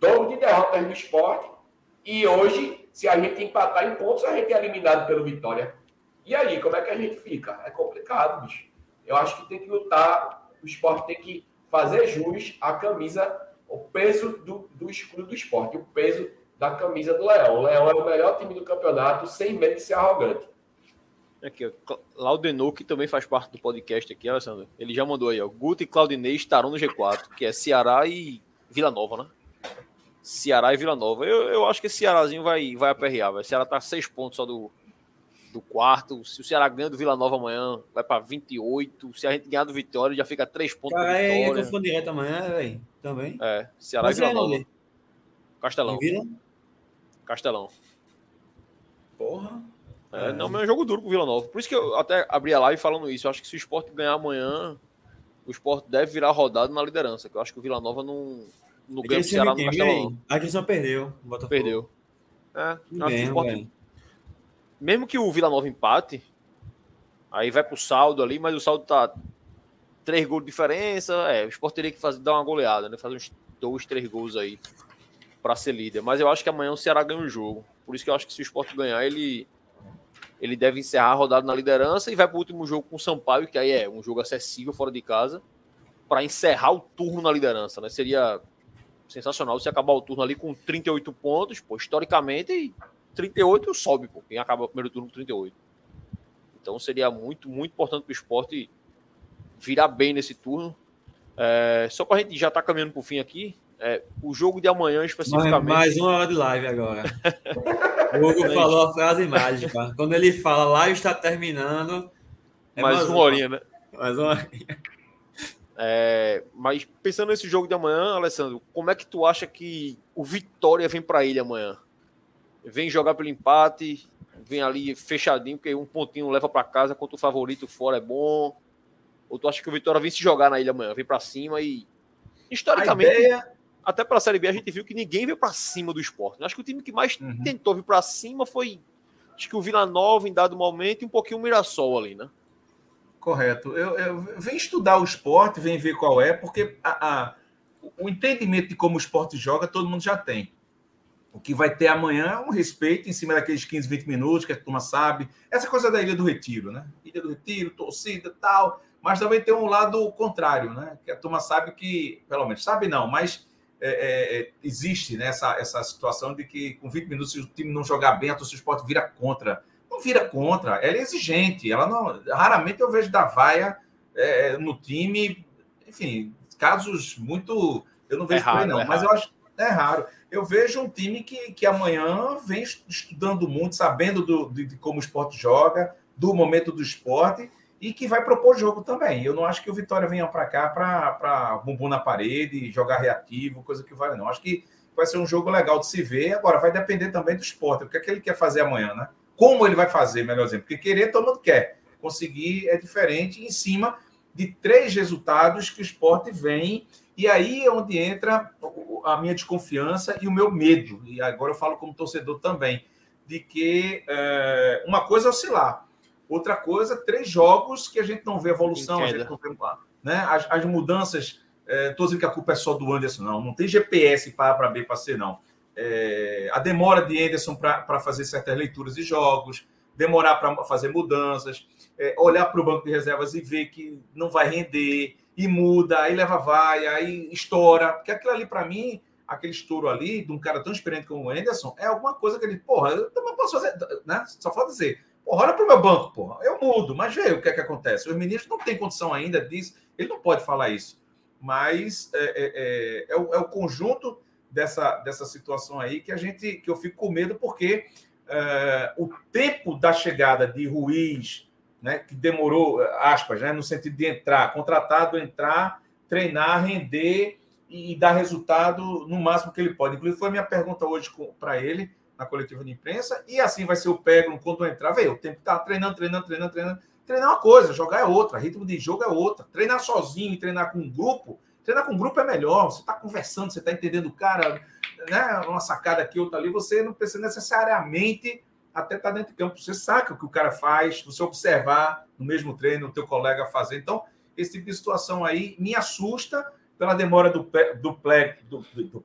dobro de derrotas do esporte. E hoje, se a gente empatar em pontos, a gente é eliminado pelo Vitória. E aí, como é que a gente fica? É complicado, bicho. Eu acho que tem que lutar, o esporte tem que fazer jus à camisa, o peso do, do escudo do esporte, o peso da camisa do Leão. O Leão é o melhor time do campeonato, sem medo de ser arrogante. Aqui, Laudenor, que também faz parte do podcast aqui, Alessandro. Ele já mandou aí, ó. Guto e Claudinei estarão no G4, que é Ceará e Vila Nova, né? Ceará e Vila Nova. Eu, eu acho que esse Cearazinho vai, vai aperrear. O Ceará tá seis pontos só do, do quarto. Se o Ceará ganha do Vila Nova amanhã, vai para 28. Se a gente ganhar do Vitória, já fica 3 pontos. Cara, é confronto direto amanhã, velho. Também. É, Ceará Mas e Vila é, Nova. Castelão. Vila? Castelão. Porra. É, não, mas é um jogo duro com o Vila Nova. Por isso que eu até abri a live falando isso. Eu acho que se o Sport ganhar amanhã, o Sport deve virar rodado na liderança. Que eu acho que o Vila Nova não, não ganha pro Ceará no Castelão. A só perdeu. o Botafogo. Perdeu. É, acho que o. mesmo que o Vila Nova empate, aí vai pro saldo ali, mas o saldo tá três gols de diferença. É, o Sport teria que fazer, dar uma goleada, né? Fazer uns dois, três gols aí para ser líder. Mas eu acho que amanhã o Ceará ganha o jogo. Por isso que eu acho que se o Sport ganhar, ele ele deve encerrar a rodada na liderança e vai pro último jogo com o Sampaio, que aí é um jogo acessível fora de casa, para encerrar o turno na liderança, né? Seria sensacional se acabar o turno ali com 38 pontos, pô, historicamente 38 sobe, pô, quem acaba o primeiro turno com 38. Então seria muito, muito importante para o esporte virar bem nesse turno. É, só para a gente já estar caminhando para o fim aqui, é, o jogo de amanhã Mais, especificamente. mais uma hora de live agora. (laughs) O Hugo falou a frase mágica. Quando ele fala, live está terminando. é mais uma horinha, né? Mais uma É, mas pensando nesse jogo de amanhã, Alessandro, como é que tu acha que o Vitória vem para ele amanhã? Vem jogar pelo empate, vem ali fechadinho, porque um pontinho leva para casa, quanto o favorito fora é bom. Ou tu acha que o Vitória vem se jogar na ilha amanhã, vem para cima e historicamente, ideia, até para a Série B a gente viu que ninguém veio para cima do esporte. Acho que o time que mais Uhum. tentou vir para cima foi acho que o Vila Nova em dado momento e um pouquinho o Mirassol ali, né? Correto. Eu, eu venho estudar o esporte, venho ver qual é, porque a- a- o entendimento de como o esporte joga, todo mundo já tem. O que vai ter amanhã é um respeito em cima daqueles 15, 20 minutos que a turma sabe. Essa coisa da Ilha do Retiro, né? Ilha do Retiro, torcida e tal. Mas também tem um lado contrário, né? Que a turma sabe que, pelo menos, sabe não, mas é, é, é, existe né, essa, essa situação de que com 20 minutos, se o time não jogar bem, a torcida do esporte vira contra não vira contra, ela é exigente. Ela não, raramente eu vejo da vaia é, no time, enfim, casos muito, eu não vejo É por aí não, é mas eu acho é raro. Eu vejo um time que, que amanhã vem estudando muito, sabendo do, de, de como o esporte joga, do momento do esporte e que vai propor jogo também. Eu não acho que o Vitória venha para cá para bumbum na parede, jogar reativo, coisa que vale não. Acho que vai ser um jogo legal de se ver. Agora vai depender também do esporte, o que é que ele quer fazer amanhã, né? como ele vai fazer, melhor dizendo, porque querer todo mundo quer. Conseguir é diferente em cima de três resultados que o esporte vem, e aí é onde entra a minha desconfiança e o meu medo, e agora eu falo como torcedor também, de que é, uma coisa é oscilar, outra coisa, três jogos que a gente não vê evolução, a gente não vê, né, as, as mudanças, estou é, dizendo que a culpa é só do Anderson, não, não tem GPS para A para B para C, não. É, a demora de Anderson para fazer certas leituras de jogos, demorar para fazer mudanças, é, olhar para o banco de reservas e ver que não vai render, e muda, aí leva vai, aí estoura. Porque aquilo ali, para mim, aquele estouro ali, de um cara tão experiente como o Anderson, é alguma coisa que ele, porra, eu também posso fazer, né? Só falta dizer, porra, olha para o meu banco, porra, eu mudo, mas vê o que é que acontece. Os meninos não têm condição ainda disso, ele não pode falar isso. Mas é, é, é o, é o conjunto dessa, dessa situação aí que a gente que eu fico com medo porque uh, o tempo da chegada de Ruiz, né, que demorou aspas, né, no sentido de entrar, contratado, entrar, treinar, render e, dar resultado no máximo que ele pode. Inclusive foi a minha pergunta hoje para ele na coletiva de imprensa e assim vai ser o Peglo quando entrar, veio o tempo tá treinando, treinando, treinando, treinando. Treinar é uma coisa, jogar é outra, ritmo de jogo é outra. Treinar sozinho e treinar com um grupo Treinar com grupo é melhor, você está conversando, você está entendendo o cara, né? Uma sacada aqui, outra ali, você não precisa necessariamente até estar tá dentro de campo. Você saca o que o cara faz, você observar no mesmo treino o teu colega fazer. Então, esse tipo de situação aí me assusta pela demora do, do, do, do,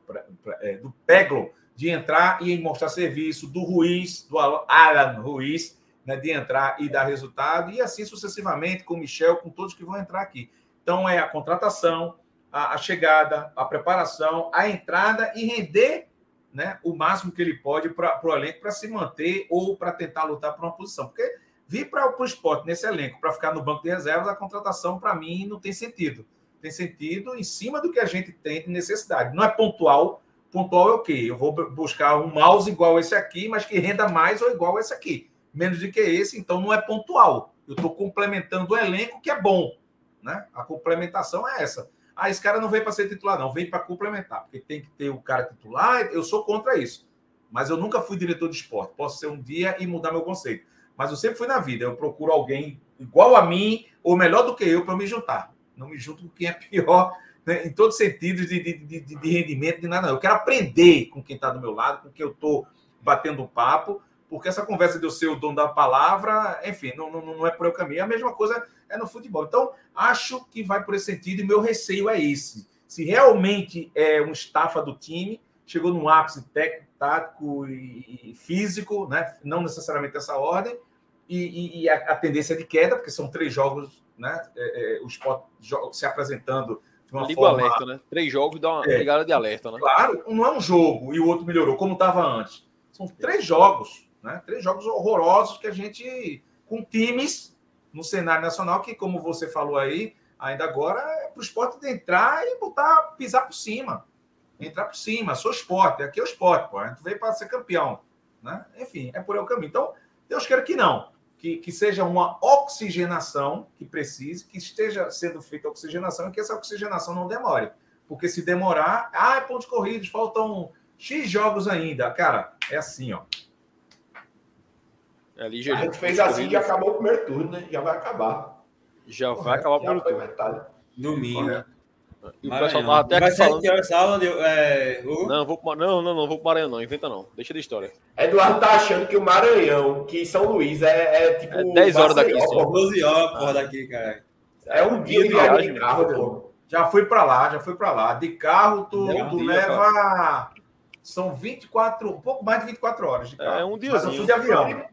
do, Peglo de entrar e mostrar serviço, do Ruiz, do Alan Ruiz, né, de entrar e dar resultado, e assim sucessivamente com o Michel, com todos que vão entrar aqui. Então, é a contratação, a, a, chegada, a preparação, a entrada e render né, o máximo que ele pode para o elenco para se manter ou para tentar lutar por uma posição. Porque vir para o esporte nesse elenco para ficar no banco de reservas, a contratação, para mim, não tem sentido. Tem sentido em cima do que a gente tem de necessidade. Não é pontual. Pontual é o quê? Eu vou buscar um mouse igual esse aqui, mas que renda mais ou igual esse aqui. menos do que esse, então não é pontual. Eu estou complementando o elenco, que é bom. Né? A complementação é essa. Ah, esse cara não veio para ser titular, não, veio para complementar, porque tem que ter o cara titular. Eu sou contra isso. Mas eu nunca fui diretor de esporte. Posso ser um dia e mudar meu conceito. Mas eu sempre fui na vida. Eu procuro alguém igual a mim, ou melhor do que eu, para me juntar. Não me junto com quem é pior, né? em todos os sentidos de, de, de, de rendimento, de nada. Não. Eu quero aprender com quem está do meu lado, com quem eu estou batendo papo, porque essa conversa de eu ser o dono da palavra, enfim, não, não, não é por eu caminho. A mesma coisa é no futebol. Então, acho que vai por esse sentido e meu receio é esse. Se realmente é um estafa do time, chegou num ápice técnico, tático e físico, né? não necessariamente essa ordem, e, e, e a, a, tendência é de queda, porque são três jogos, né? É, é, o esporte se apresentando de uma Liga forma... alerta, né? Três jogos dá uma é, ligada de alerta, né? Claro, não é um jogo e o outro melhorou, como estava antes. São três jogos, né? Três jogos horrorosos que a gente, com times no cenário nacional, que, como você falou aí, ainda agora é para o esporte entrar e botar, pisar por cima. Entrar por cima, sou esporte, aqui é o esporte, pô. A gente veio para ser campeão. Né? Enfim, é por aí o caminho. Então, Deus queira que não que, que seja uma oxigenação que precise, que esteja sendo feita oxigenação e que essa oxigenação não demore. Porque se demorar, ah, é pontos corridos, faltam X jogos ainda. Cara, é assim, ó. É, ali, a gente fez assim e acabou o primeiro turno, né? Já vai acabar. Já vai acabar o primeiro turno. Domingo. E o pessoal tava até aqui falando. Sábado, é, o... Não, vou pro... não, não, não, vou pro Maranhão, não. Inventa não. Deixa de história. Eduardo tá achando que o Maranhão, que São Luís, é, é tipo. É 10 horas daqui, só. 12 horas, porra, daqui, cara. É um dia de viagem de carro, pô. Já fui pra lá, já fui pra lá. De carro, tu, tu dia, leva. Cara. São 24, um pouco mais de 24 horas de carro. É um diazinho. Mas eu fui de avião.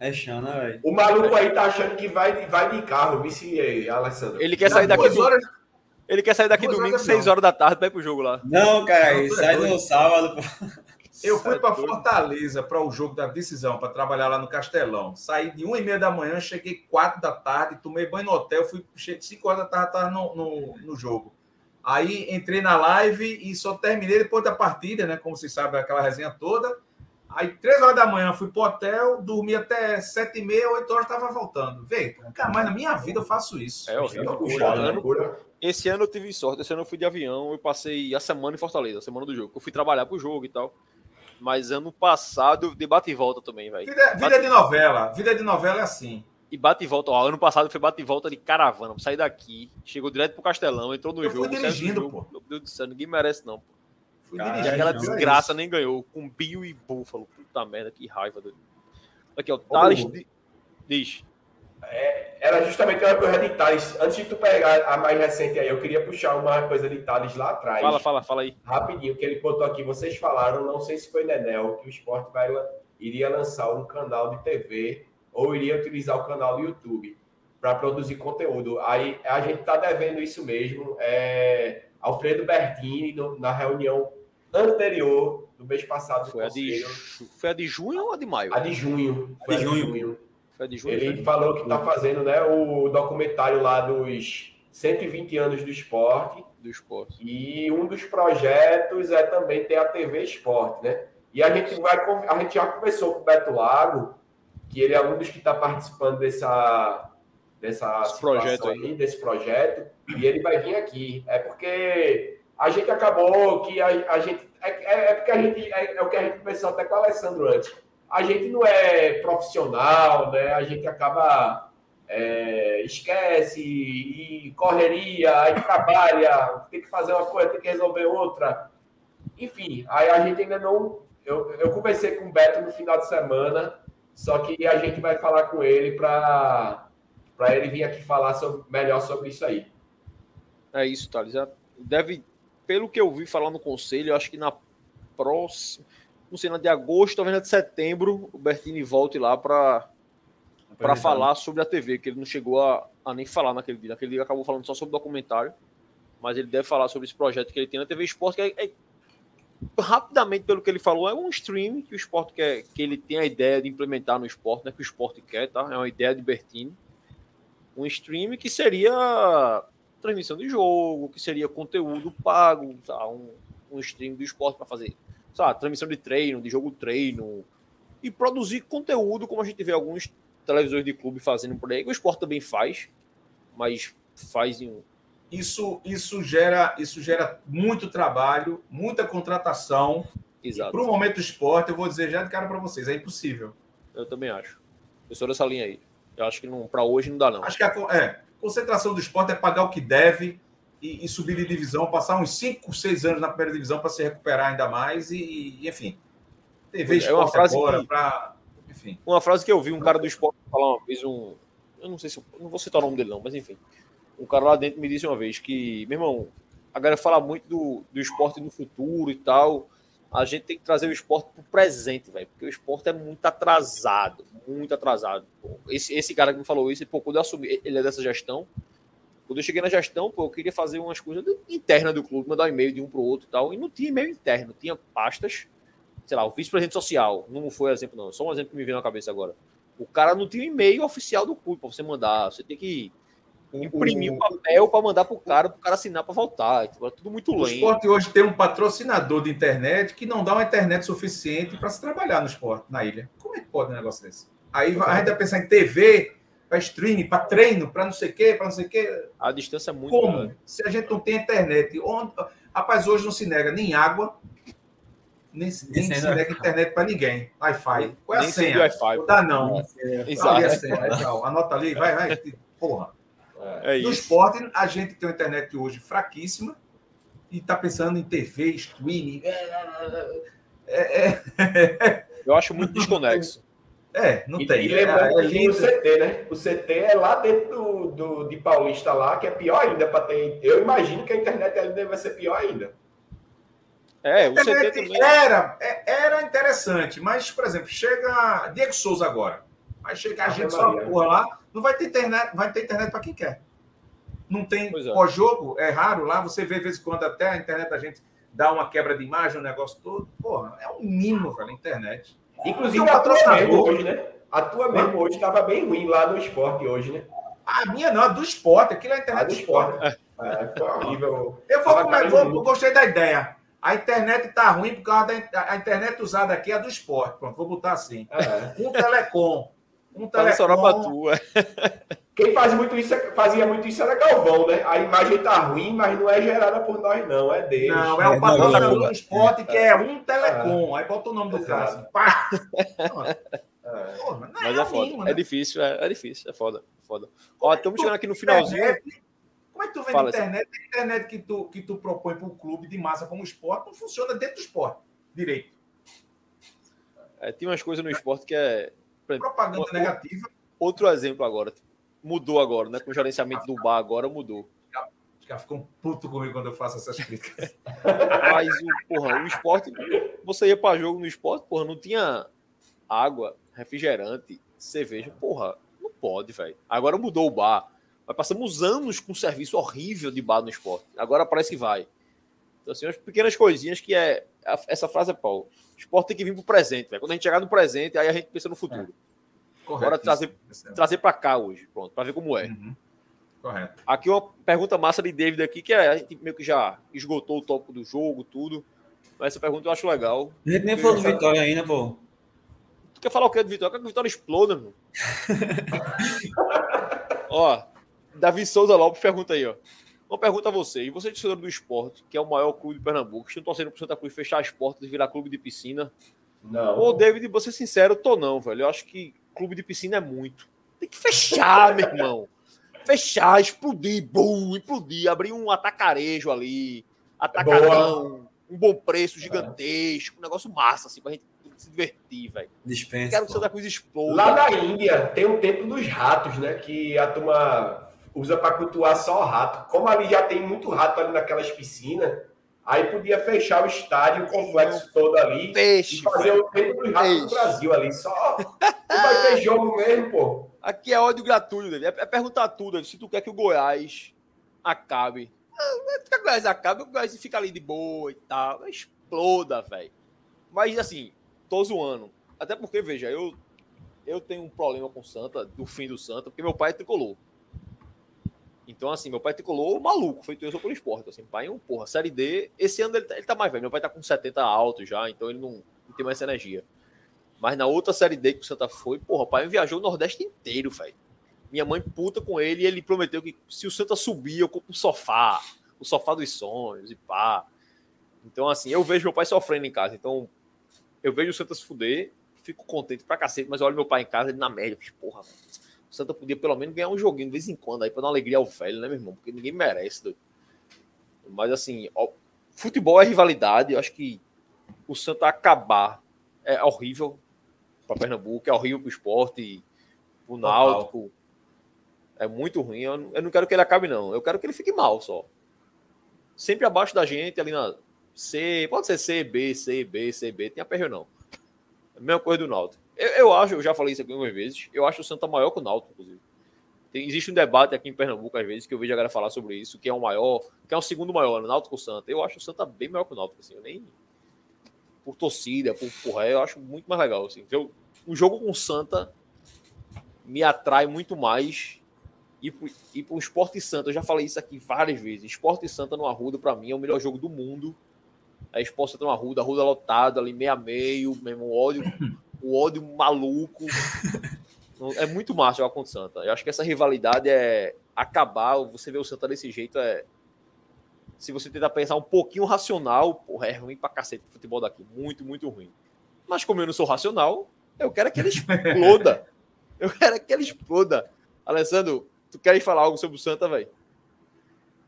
É chana, velho. O maluco aí tá achando que vai, vai de carro, vice Alessandro. Ele quer sair daqui. Duas horas. Ele quer sair daqui Duas domingo, 6 horas da tarde, para ir pro jogo lá. Não, cara, ele sai no sábado. Eu fui para Fortaleza para o jogo da decisão, para trabalhar lá no Castelão. Saí de 1 e meia da manhã, cheguei 4 da tarde, tomei banho no hotel, fui 5 horas da tarde, tarde no, no, no, jogo. Aí entrei na live e só terminei depois da partida, né? Como vocês sabem, aquela resenha toda. Aí, 3 horas da manhã, fui pro hotel, dormi até 7 e meia, 8 horas, estava voltando. Vê, nunca mais na minha vida eu faço isso. É horrível. Esse ano eu tive sorte, esse ano eu fui de avião, eu passei a semana em Fortaleza, a semana do jogo. Eu fui trabalhar pro jogo e tal. Mas ano passado, de bate e volta também, velho. Vida, vida bate... de novela, vida de novela é assim. E bate e volta, ó, ano passado foi bate e volta de caravana, sair daqui, chegou direto pro Castelão, entrou no eu jogo. Fui dirigindo, jogo, pô. Meu Deus do céu, ninguém merece não, pô. Fui dirigindo. Aquela desgraça nem ganhou, com Bio e Búfalo. Puta merda, que raiva. Do... Aqui, ó, Thales... Oh. Diz. É, era justamente uma coisa de Thales. Antes de tu pegar a mais recente aí, eu queria puxar uma coisa de Thales lá atrás. Fala, fala, fala aí. Rapidinho, que ele botou aqui. Vocês falaram, não sei se foi Nenel, que o esporte vai, iria lançar um canal de TV ou iria utilizar o canal do YouTube para produzir conteúdo. Aí a gente está devendo isso mesmo. É, Alfredo Bertini, no, na reunião anterior do mês passado. Foi a, de, foi a de junho ou a de maio? A de junho. A de junho. junho. Foi de junho. Ele falou que está fazendo né, o documentário lá dos 120 anos do esporte. Do esporte. E um dos projetos é também ter a TV Esporte, né? E a gente vai. A gente já conversou com o Beto Lago, que ele é um dos que está participando dessa, dessa projeto aí, aí, desse projeto, e ele vai vir aqui. É porque a gente acabou que a, a gente. É, é, é, porque a gente. É, é, o que a gente conversou até com o Alessandro antes. A gente não é profissional, né? A gente acaba. É, esquece e correria, aí trabalha, tem que fazer uma coisa, tem que resolver outra. Enfim, aí a gente ainda não. Eu, eu conversei com o Beto no final de semana, só que a gente vai falar com ele para ele vir aqui falar sobre, melhor sobre isso aí. É isso, Thales. Deve pelo que eu vi falar no conselho, eu acho que na próxima, não sei, na de agosto, talvez na de setembro, o Bertini volte lá para para falar sobre a TV, que ele não chegou a, a, nem falar naquele dia. Naquele dia acabou falando só sobre o documentário, mas ele deve falar sobre esse projeto que ele tem na TV Esporte, que é, é, rapidamente, pelo que ele falou, é um stream que o esporte quer, que ele tem a ideia de implementar no esporte, né, que o esporte quer, tá? É uma ideia de Bertini. Um stream que seria transmissão de jogo, que seria conteúdo pago, tá? um, um stream do esporte para fazer, sabe, transmissão de treino, de jogo treino, e produzir conteúdo, como a gente vê alguns televisores de clube fazendo por aí, o esporte também faz, mas faz em. Isso, isso, gera, isso gera muito trabalho, muita contratação. Exato. Para o momento do esporte, eu vou dizer já de cara para vocês, é impossível. Eu também acho. Eu sou dessa linha aí. Eu acho que para hoje não dá, não. Acho que a é, concentração do esporte é pagar o que deve e, e subir de divisão, passar uns 5, 6 anos na primeira divisão para se recuperar ainda mais e, e enfim. TV é uma frase agora que, pra, enfim. Uma frase que eu vi um cara do esporte falar uma vez, um. Eu não sei se. Eu, não vou citar o nome dele, não, mas enfim. Um cara lá dentro me disse uma vez que, meu irmão, a galera fala muito do, do esporte no futuro e tal. A gente tem que trazer o esporte para o presente, velho, porque o esporte é muito atrasado, muito atrasado. Esse, esse cara que me falou isso, pô, quando eu assumi, ele é dessa gestão, quando eu cheguei na gestão, pô, eu queria fazer umas coisas internas do clube, mandar um e-mail de um para o outro e tal, e não tinha e-mail interno, tinha pastas, sei lá, o vice-presidente social, não foi exemplo não, só um exemplo que me veio na cabeça agora. O cara não tinha e-mail oficial do clube para você mandar, você tem que imprimir o papel para mandar para o cara, para o cara assinar para voltar. Tipo, é tudo muito lento. O esporte hoje tem um patrocinador de internet que não dá uma internet suficiente para se trabalhar no esporte, na ilha. Como é que pode um negócio desse? Aí a gente vai pensar em TV, para streaming, para treino, para não sei o quê, para não sei o quê. A distância é muito Como? Grande. Se a gente não tem internet, onde... rapaz, hoje não se nega nem água, nem, nem se nega internet para ninguém. Wi-Fi. Qual é a senha? Wi-Fi. Não dá não. Exato. a senha. Anota ali, vai, vai. (laughs) Porra. É no esporte, a gente tem uma internet hoje fraquíssima e está pensando em TV, streaming. É, é, é. Eu acho muito desconexo. É, não e, tem. E lembrando é, que o CT, né? O CT é lá dentro do, do, de Paulista lá, que é pior ainda para ter. Eu imagino que a internet ali deve ser pior ainda. É, o CT também. Era, é, era interessante, mas, por exemplo, chega Diego Souza agora. Vai chegar a gente só porra lá, não vai ter internet, vai ter internet para quem quer. Não tem é. pós-jogo, é raro lá, você vê de vez em quando até a internet a gente dá uma quebra de imagem, o um negócio todo. Porra, é um mínimo, velho, a internet. Inclusive, a tua mesmo hoje, né? A tua mesmo hoje estava bem ruim lá no esporte hoje, né? A minha não, a do esporte. Aquilo é a internet do esporte. É, foi horrível. Eu vou, comer, vou, gostei da ideia. A internet está ruim por causa da a internet usada aqui é a do esporte. Pronto, vou botar assim. É. Um telecom. Um telecom. (laughs) Quem faz muito isso, é, fazia muito isso era Galvão, né? A imagem tá ruim, mas não é gerada por nós, não. É dele. Não, é o patrocinador do esporte, que é um telecom. Aí bota o nome do cara assim. Pá! Porra, mas é, é foda. Né? É difícil, é, é, difícil, é foda. foda. Ó, estamos chegando aqui no finalzinho. como é que tu vê na internet? A internet que tu, que tu propõe para o clube de massa como esporte não funciona dentro do esporte direito. É, tem umas coisas no esporte que é. Propaganda uma, negativa. Outro exemplo agora. Mudou agora, né? Com o gerenciamento do bar agora mudou. Os caras ficam puto comigo quando eu faço essas críticas. (laughs) Mas o, porra, o esporte, você ia para jogo no esporte, porra, não tinha água, refrigerante, cerveja. Porra, não pode, velho. Agora mudou o bar. Mas passamos anos com um serviço horrível de bar no esporte. Agora parece que vai. Então, assim, umas pequenas coisinhas que é. Essa frase é Paulo. O esporte tem que vir pro presente, velho. Quando a gente chegar no presente, aí a gente pensa no futuro. É. Correto. Bora trazer, trazer para cá hoje, pronto, para ver como é. Uhum. Correto. Aqui uma pergunta massa de David aqui, que é, a gente meio que já esgotou o tópico do jogo, tudo. Mas essa pergunta eu acho legal. A gente nem falou do Vitória ainda, pô. Tu quer falar o que do Vitória? Quer que o Vitória exploda, meu? (laughs) ó, Davi Souza Lopes pergunta aí, ó. Uma pergunta a você. E você, torcedor do esporte, que é o maior clube de Pernambuco, estão torcendo pro Santa Cruz fechar as portas e virar clube de piscina? Não. Ô, David, vou ser sincero, tô não, velho. Eu acho que clube de piscina é muito. Tem que fechar, meu irmão. Fechar, explodir, bum, explodir, abrir um atacarejo ali, atacadão, Boa. um bom preço gigantesco, um negócio massa, assim, pra gente se divertir, velho. Dispensa. Quero que Santa Cruz exploda. Lá na Índia tem o tempo dos ratos, né? Que a turma usa para cultuar só rato. Como ali já tem muito rato ali naquelas piscinas, aí podia fechar o estádio, o complexo todo ali Peixe, e fazer o tempo dos ratos do Brasil ali. Só vai ter (laughs) jogo mesmo, pô. Aqui é ódio gratuito, David. É, é perguntar tudo, David. Se tu quer que o Goiás acabe. Não que o Goiás acabe, o Goiás fica ali de boa e tal. Exploda, velho. Mas assim, tô zoando. Até porque, veja, eu, eu tenho um problema com o Santa, do fim do Santa, porque meu pai é tricolor. Então, assim, meu pai tricolor maluco, feito eu pelo esporte. Assim, pai, um, porra, Série D. Esse ano ele tá, ele tá mais velho. Meu pai tá com 70 alto já, então ele não, não tem mais essa energia. Mas na outra Série D que o Santa foi, porra, pai viajou o Nordeste inteiro, velho. Minha mãe puta com ele e ele prometeu que se o Santa subir, eu compro um sofá, o sofá dos sonhos e pá. Então, assim, eu vejo meu pai sofrendo em casa. Então, eu vejo o Santa se fuder, fico contente pra cacete, mas eu olho meu pai em casa, ele na média, porra, o Santa podia pelo menos ganhar um joguinho de vez em quando aí pra dar alegria ao velho, né, meu irmão? Porque ninguém merece, doido. Mas, assim, ó, futebol é rivalidade, eu acho que o Santa acabar é horrível para Pernambuco, é horrível para o esporte, para o Náutico. É muito ruim. Eu, eu não quero que ele acabe, não. Eu quero que ele fique mal só. Sempre abaixo da gente, ali na C, pode ser C, B, C, B, C, B, tem aperreio não. É a mesma coisa do Náutico. Eu, eu, acho, eu já falei isso aqui algumas vezes, eu acho o Santa maior que o Náutico, inclusive. Tem, existe um debate aqui em Pernambuco, às vezes, que eu vejo a galera falar sobre isso, que é o maior, que é o segundo maior, o Náutico Santa. Eu acho o Santa bem maior que o Náutico, assim, eu nem... Por torcida, por porra, eu acho muito mais legal, assim. Eu, o jogo com o Santa me atrai muito mais e para o Esporte Santa, eu já falei isso aqui várias vezes. Esporte Santa no Arruda, para mim, é o melhor jogo do mundo. É Esporte Santa no Arruda, Arruda lotado ali, meia meio, mesmo o ódio, o ódio maluco. É muito massa jogar contra o Santa. Eu acho que essa rivalidade é acabar. Você vê o Santa desse jeito é. Se você tentar pensar um pouquinho racional, porra, é ruim pra cacete o futebol daqui. Muito, muito ruim. Mas como eu não sou racional, eu quero que ele exploda. (laughs) Eu quero que ele exploda. Alessandro, tu queres falar algo sobre o Santa, velho?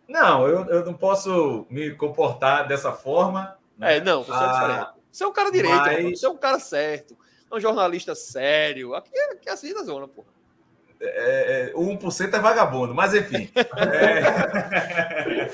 Não, eu, eu não posso me comportar dessa forma. Né? É, não, você é ah, é diferente. Você é um cara direito, mas... você é um cara certo. É um jornalista sério. Aqui é, aqui é assim da zona, pô. É, é, o 1% é vagabundo, mas enfim. (laughs) é...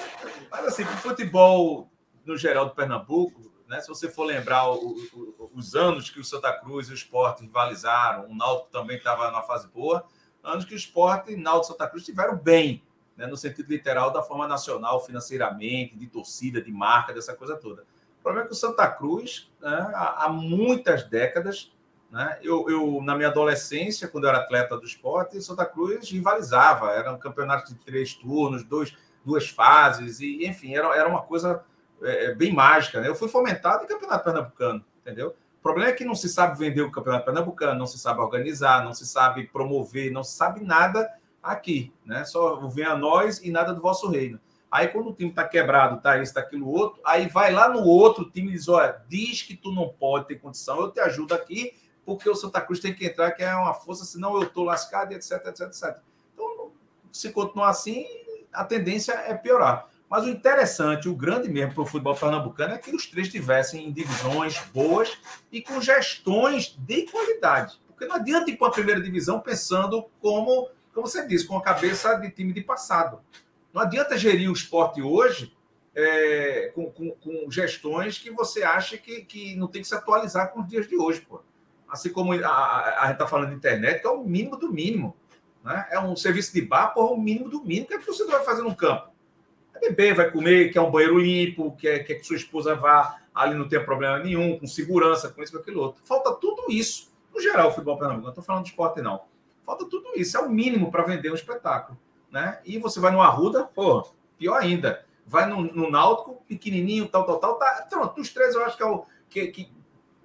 mas assim, o futebol no geral do Pernambuco, né? Se você for lembrar o, o, os anos que o Santa Cruz e o Sport rivalizaram, o Náutico também estava na fase boa, anos que o Sport e o Náutico Santa Cruz estiveram bem, né? no sentido literal da forma nacional, financeiramente, de torcida, de marca, dessa coisa toda. O problema é que o Santa Cruz, né, há, há muitas décadas, né? Eu, eu, na minha adolescência, quando eu era atleta do esporte, Santa Cruz rivalizava. Era um campeonato de três turnos, dois, duas fases, e enfim, era, era uma coisa é, é, bem mágica. Né? Eu fui fomentado em campeonato pernambucano, entendeu? O problema é que não se sabe vender o campeonato pernambucano, não se sabe organizar, não se sabe promover, não se sabe nada aqui, né? Só vem a nós e nada do vosso reino. Aí quando o time tá quebrado, tá isso, tá aquilo outro, aí vai lá no outro time e diz: olha, diz que tu não pode ter condição, eu te ajudo aqui, porque o Santa Cruz tem que entrar, que é uma força, senão eu tô lascado, etc, etc, etc. Então, se continuar assim, a tendência é piorar. Mas o interessante, o grande mesmo para o futebol pernambucano é que os três estivessem em divisões boas e com gestões de qualidade. Porque não adianta ir para a primeira divisão pensando como, como você disse, com a cabeça de time de passado. Não adianta gerir o esporte hoje é, com, com, com, gestões que você acha que, que não tem que se atualizar com os dias de hoje. Pô. Assim como a, a, a gente está falando de internet, que é o mínimo do mínimo. Né? É um serviço de bar, porra, o mínimo do mínimo. O que, é que você vai fazer no campo? beber, vai comer, quer um banheiro limpo, quer, quer que sua esposa vá ali, não tenha problema nenhum, com segurança, com isso, com aquilo outro. Falta tudo isso. No geral, o futebol pernambucano, não estou falando de esporte, não. Falta tudo isso. É o mínimo para vender um espetáculo. Né? E você vai no Arruda, pô, pior ainda. Vai no, no Náutico, pequenininho, tal, tal, tal. Tá, pronto, os três eu acho que é o que, que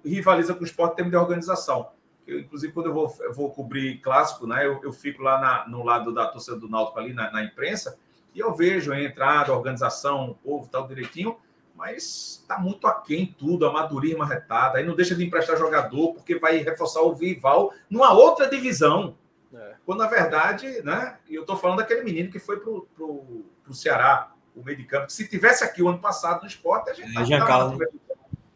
rivaliza com o esporte em termos de organização. Eu, inclusive, quando eu vou, eu vou cobrir clássico, né, eu, eu fico lá na, no lado da torcida do Náutico, ali na, na imprensa, e eu vejo a entrada, a organização, o povo, tal direitinho, mas está muito aquém tudo, amadurismo arretado. Aí não deixa de emprestar jogador, porque vai reforçar o rival numa outra divisão. É. Quando, na verdade, né? Eu estou falando daquele menino que foi para o Ceará, o meio de campo. Se tivesse aqui o ano passado no esporte, a gente é, Giancarlo.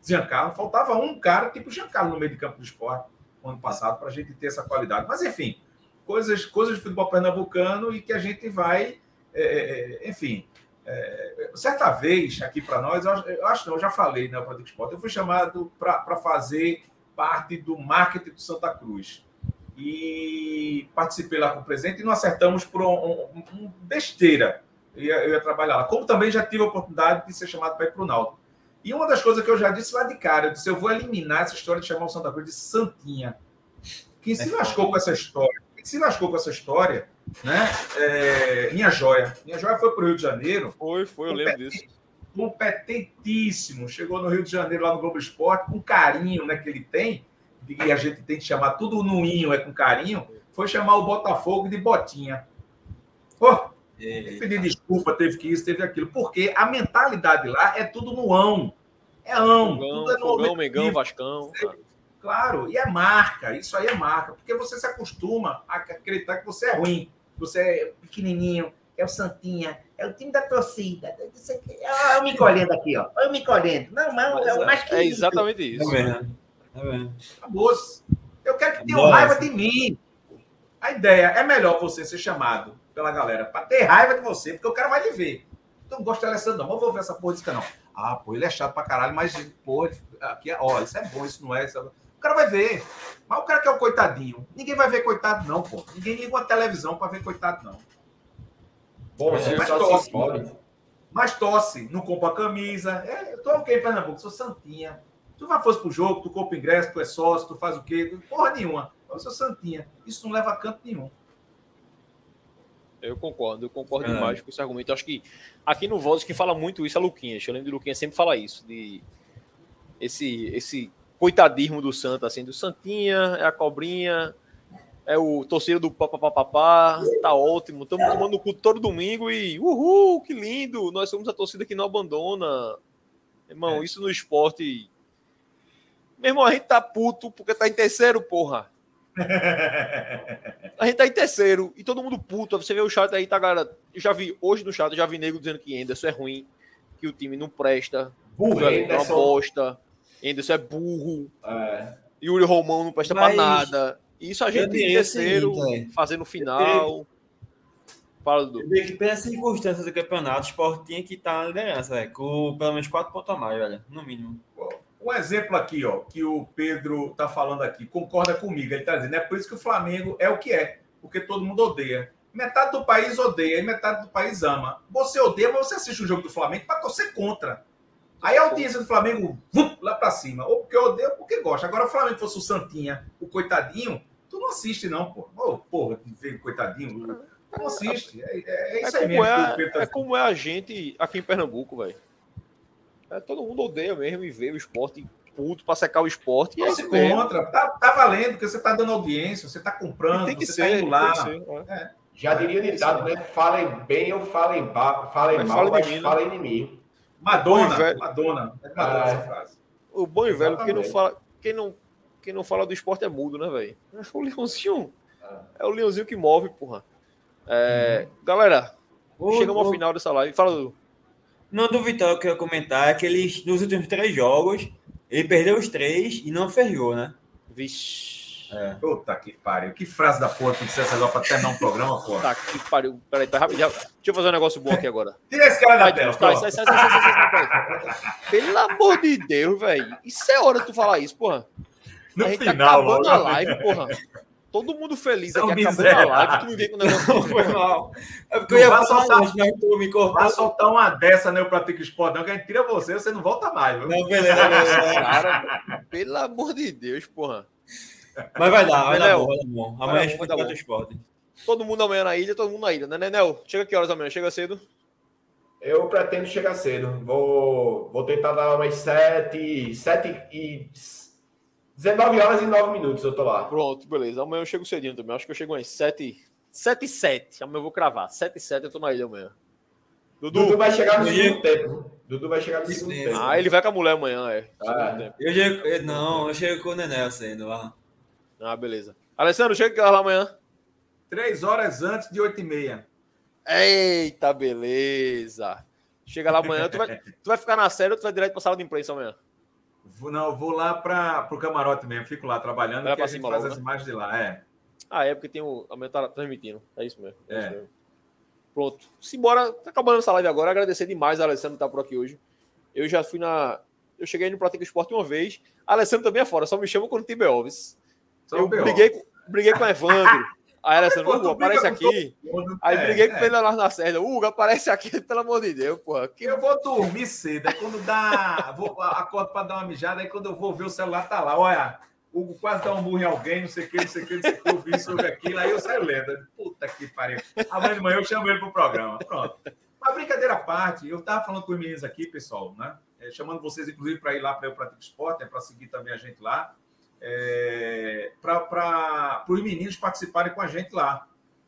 Giancarlo. Faltava um cara tipo Giancarlo no meio de campo do esporte no ano passado para a gente ter essa qualidade. Mas, enfim, coisas, coisas de futebol pernambucano e que a gente vai é, é, é, enfim, é, certa vez aqui para nós, eu, acho que eu já falei né, Product Sport, eu fui chamado para fazer parte do marketing do Santa Cruz. E participei lá com o presidente e não acertamos por um, um, um besteira. Eu ia, eu ia, trabalhar lá. Como também já tive a oportunidade de ser chamado para ir para o Náutico. E uma das coisas que eu já disse lá de cara, eu disse: eu vou eliminar essa história de chamar o Santa Cruz de Santinha. Quem se é lascou com essa história? Quem se lascou com essa história né? É, minha joia. Minha joia foi para o Rio de Janeiro. Foi, foi, eu lembro disso. Competentíssimo. Chegou no Rio de Janeiro, lá no Globo Esporte, com carinho né, que ele tem, e a gente tem que chamar tudo no inho, é com carinho, foi chamar o Botafogo de botinha. Pô, pedir desculpa, teve que isso, teve aquilo. Porque a mentalidade lá é tudo no ão. É ão. Fogão, tudo é no Fogão. Mengão, Vascão. Claro, e é marca, isso aí é marca, porque você se acostuma a acreditar que você é ruim, que você é pequenininho, é o Santinha, é o time da torcida. Aqui- Olha eu me colhendo aqui, ó. Olha eu me colhendo. Não, não, é o mais É querido. exatamente É isso. mesmo. É mesmo. Acabou-se. Eu quero que tenham Nossa. raiva de mim. A ideia é melhor você ser chamado pela galera para ter raiva de você, porque o cara vai lhe ver. Então, gosto de Alessandro, não. Eu vou ver essa porra desse canal. Ah, pô, ele é chato pra caralho, mas, pô, aqui, é- ó, isso é bom, isso não é. Isso é... O cara vai ver. Mas o cara que é o coitadinho. Ninguém vai ver coitado, não, pô. Ninguém liga uma televisão para ver coitado, não. Bom, É, mas tosse. Mas tosse, não compra camisa. É, eu tô ok Pernambuco, sou santinha. Tu vai fosse pro jogo, tu compra ingresso, tu é sócio, tu faz o quê? Porra nenhuma. Eu sou santinha. Isso não leva a canto nenhum. Eu concordo, eu concordo É. demais com esse argumento. Eu acho que aqui no Voz quem fala muito isso é Luquinhas. Eu lembro de Luquinhas sempre fala isso, de esse, esse coitadismo do Santa, assim, do Santinha, é a cobrinha, é o torcedor do papapá, tá ótimo, estamos tomando cu todo domingo e uhul, que lindo, nós somos a torcida que não abandona. Irmão, isso no esporte. Meu irmão, a gente tá puto porque tá em terceiro, porra. A gente tá em terceiro e todo mundo puto. Você vê o chat aí, tá, galera? Eu já vi hoje no chat, eu já vi nego dizendo que Anderson é ruim, que o time não presta, Burro, é uma bosta, Anderson é burro, É. Yuri Romão não presta Mas pra nada. Isso a gente em terceiro, seguinte, fazendo final. Fala, Dudu. Que pelas circunstâncias do campeonato, o Sport tinha que estar na liderança, velho. Com pelo menos quatro pontos a mais, velho. No mínimo. Um exemplo aqui, ó, que o Pedro tá falando aqui, concorda comigo. Ele tá dizendo, é por isso que o Flamengo é o que é, porque todo mundo odeia. Metade do país odeia e metade do país ama. Você odeia, mas você assiste o jogo do Flamengo para torcer contra. Aí a audiência do Flamengo vum, lá para cima. Ou porque odeia ou porque gosta. Agora, o Flamengo fosse o Santinha, o coitadinho, tu não assiste, não, pô. Ô, porra, coitadinho. Não assiste. É, é- é É isso aí como mesmo é, tá é como é a gente aqui em Pernambuco, velho. É, todo mundo odeia mesmo e vê o esporte puto pra secar o esporte. E é mesmo. contra. Tá, tá valendo, porque você tá dando audiência, você tá comprando, tem que você ser, tá indo lá. tem que ser, é. Já diria ditado, né? Falem bem ou falem, ba... falem Mas mal, fala mas mim, né? falem de mim. Madonna, velho. Madonna. É Madonna Ah, essa frase. O bom e velho, quem não, fala, quem, não, quem não fala do esporte é mudo, né, velho? É o leãozinho. É o leãozinho que move, porra. É, Galera, O- chegamos ao final dessa live. Fala, Dudu. Não do Vitória que eu ia comentar é que ele, nos últimos três jogos, ele perdeu os três e não ferrou, né? Vixe. Puta que pariu. Que frase da porra que dissesse agora pra terminar um programa, porra. Tá que pariu. Peraí, tá rapidinho. Deixa eu fazer um negócio bom aqui agora. (laughs) Tira esse cara da tela. sai, sai, sai, sai, sai, sai, sai, sai, sai. Pelo amor de Deus, velho. Isso é hora de tu falar isso, porra. No a gente final, tá acabando logo. a live, porra. Todo mundo feliz São aqui, acabando a live. Tu me vê com o negócio Não foi mal. É porque Não eu ia vai falar soltar- mas tu me cortou. Vai soltar uma dessa, né? Eu pratico esporte, não, que a gente tira você, você não volta mais, viu? Não, beleza, beleza. (laughs) Cara, pelo amor de Deus, porra. Mas vai dar, vai dar Nenel. bom, vai dar bom. Vai Amanhã dar a gente vai vai dar dar esporte. Todo mundo amanhã na ilha, todo mundo na ilha, né, Nenel? Chega que horas amanhã? Chega cedo? Eu pretendo chegar cedo. Vou, vou tentar dar umas 7, 7 e 19 horas e 9 minutos eu tô lá. Pronto, beleza. Amanhã eu chego cedinho também. Acho que eu chego umas 7, 7 e 7. Amanhã eu vou cravar. 7 e 7 eu tô na ilha amanhã. Dudu Dudu. vai chegar no segundo tempo. Dudu vai chegar no segundo tempo. Ah, ele vai com a mulher amanhã, é. Ah. Tempo. Eu chego, eu- não, eu chego com o Nenel saindo lá. Ah, beleza. Alessandro, chega que lá amanhã? Três horas antes de oito e meia. Eita, beleza. Chega lá amanhã, tu vai, (laughs) tu vai ficar na série ou tu vai direto pra sala de imprensa amanhã? Vou, não, vou lá para o camarote mesmo, fico lá trabalhando, Vai que pra a gente faz logo, as né? imagens de lá. É. Ah, é porque tem o. Amanhã tá transmitindo. É isso mesmo. É. É. Isso mesmo. Pronto. Simbora. Tá acabando essa live agora. Agradecer demais a Alessandro estar por aqui hoje. Eu já fui na. Eu cheguei no Pratica Esporte uma vez. A Alessandro também é fora, só me chama quando tem Belvis. Eu briguei, briguei com o Evandro. Aí a Alessandro, Pô, tu Hugo, aparece aqui. Aí É, briguei com é. ele lá na Serra. Hugo, aparece aqui, (laughs) pelo amor de Deus, porra. Que... Eu vou dormir cedo, aí quando dá. Vou, acordo para dar uma mijada, aí quando eu vou ver o celular, tá lá. Olha, Hugo quase dá um murro em alguém, não sei o que, não sei o que, não sei o que, eu vi sobre aquilo, aí eu saio lendo. Puta que pariu. Amanhã de manhã eu chamo ele pro programa. Pronto. Mas brincadeira à parte, eu tava falando com os meninos aqui, pessoal, né? É, chamando vocês, inclusive, para ir lá para o Pratico Esporte, é para seguir também a gente lá. É, para os meninos participarem com a gente lá.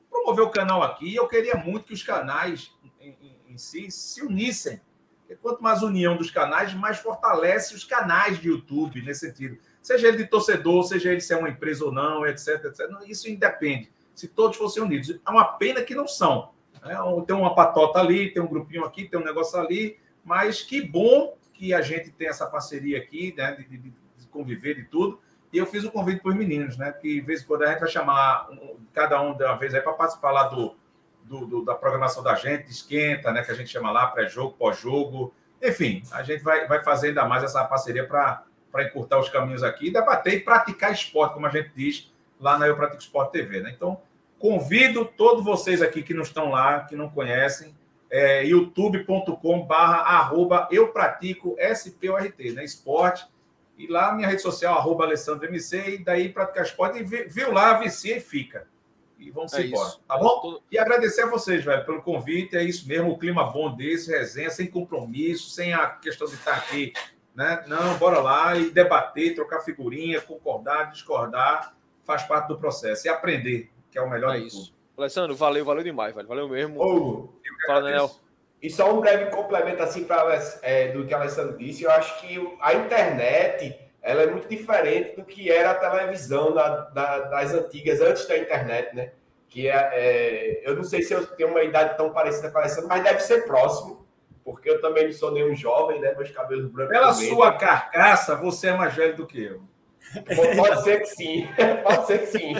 Promover o canal aqui, eu queria muito que os canais em, em, em si se unissem. Porque quanto mais união dos canais, mais fortalece os canais de YouTube nesse sentido. Seja ele de torcedor, seja ele se é uma empresa ou não, etc, etc. Isso independe. Se todos fossem unidos. É uma pena que não são. Né? Tem uma patota ali, tem um grupinho aqui, tem um negócio ali, mas que bom que a gente tem essa parceria aqui, né, de, de, de conviver e tudo. E eu fiz o um convite para os meninos, né? Que de vez em quando a gente vai chamar um, cada um de uma vez aí para participar lá do, do, do, da programação da gente, esquenta, né? Que a gente chama lá, pré-jogo, pós-jogo. Enfim, a gente vai, vai fazer ainda mais essa parceria para encurtar os caminhos aqui, debater e praticar esporte, como a gente diz lá na Eu Pratico Esporte TV, né? Então, convido todos vocês aqui que não estão lá, que não conhecem, é, youtube.com barra arroba eu pratico SPORT, né? Esporte e lá minha rede social, arroba Alessandro MC, e daí praticar esporte, e viu lá, vicia e fica. E vamos é embora, isso. tá bom? E agradecer a vocês, velho, pelo convite. É isso mesmo, o clima bom desse, resenha, sem compromisso, sem a questão de estar aqui, né? Não, bora lá e debater, trocar figurinha, concordar, discordar, faz parte do processo. E aprender, que é o melhor é de isso. Tudo. Alessandro, valeu, valeu demais, velho. Valeu mesmo. Ô, Fala, Daniel. E só um breve complemento assim para é, do que a Alessandro disse, eu acho que a internet ela é muito diferente do que era a televisão da, da, das antigas, antes da internet, né? Que é, é, eu não sei se eu tenho uma idade tão parecida com a Alessandro, mas deve ser próximo, porque eu também não sou nenhum jovem, né? Meus cabelos brancos. Pela sua carcaça, você é mais velho do que eu. Pode ser que sim, (laughs) pode ser que sim.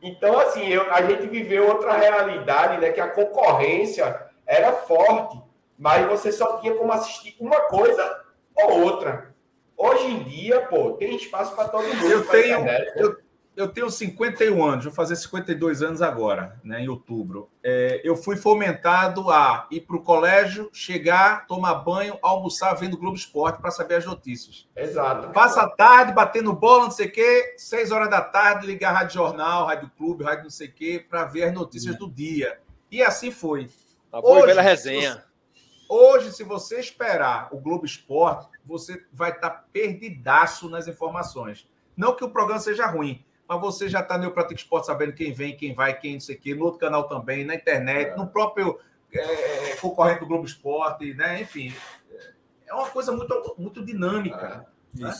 Então, assim, eu, a gente viveu outra realidade, né? Que a concorrência era forte, mas você só tinha como assistir uma coisa ou outra. Hoje em dia, pô, tem espaço para todo mundo. Eu tenho, eu, eu, tenho 51 anos, vou fazer 52 anos agora, né, em outubro. É, eu fui fomentado a ir para o colégio, chegar, tomar banho, almoçar vendo Globo Esporte para saber as notícias. Exato. Passa a tarde batendo bola, não sei o quê, 6 horas da tarde, ligar Rádio Jornal, Rádio Clube, Rádio não sei o quê, para ver as notícias hum. do dia. E assim foi. A boa hoje, velha resenha. Hoje, se você esperar o Globo Esporte, você vai estar tá perdidaço nas informações. Não que o programa seja ruim, mas você já está no Pratico Esporte sabendo quem vem, quem vai, quem não sei o quê, no outro canal também, na internet, é. no próprio é, concorrente do Globo Esporte, né? Enfim, é uma coisa muito, muito dinâmica. É. Né?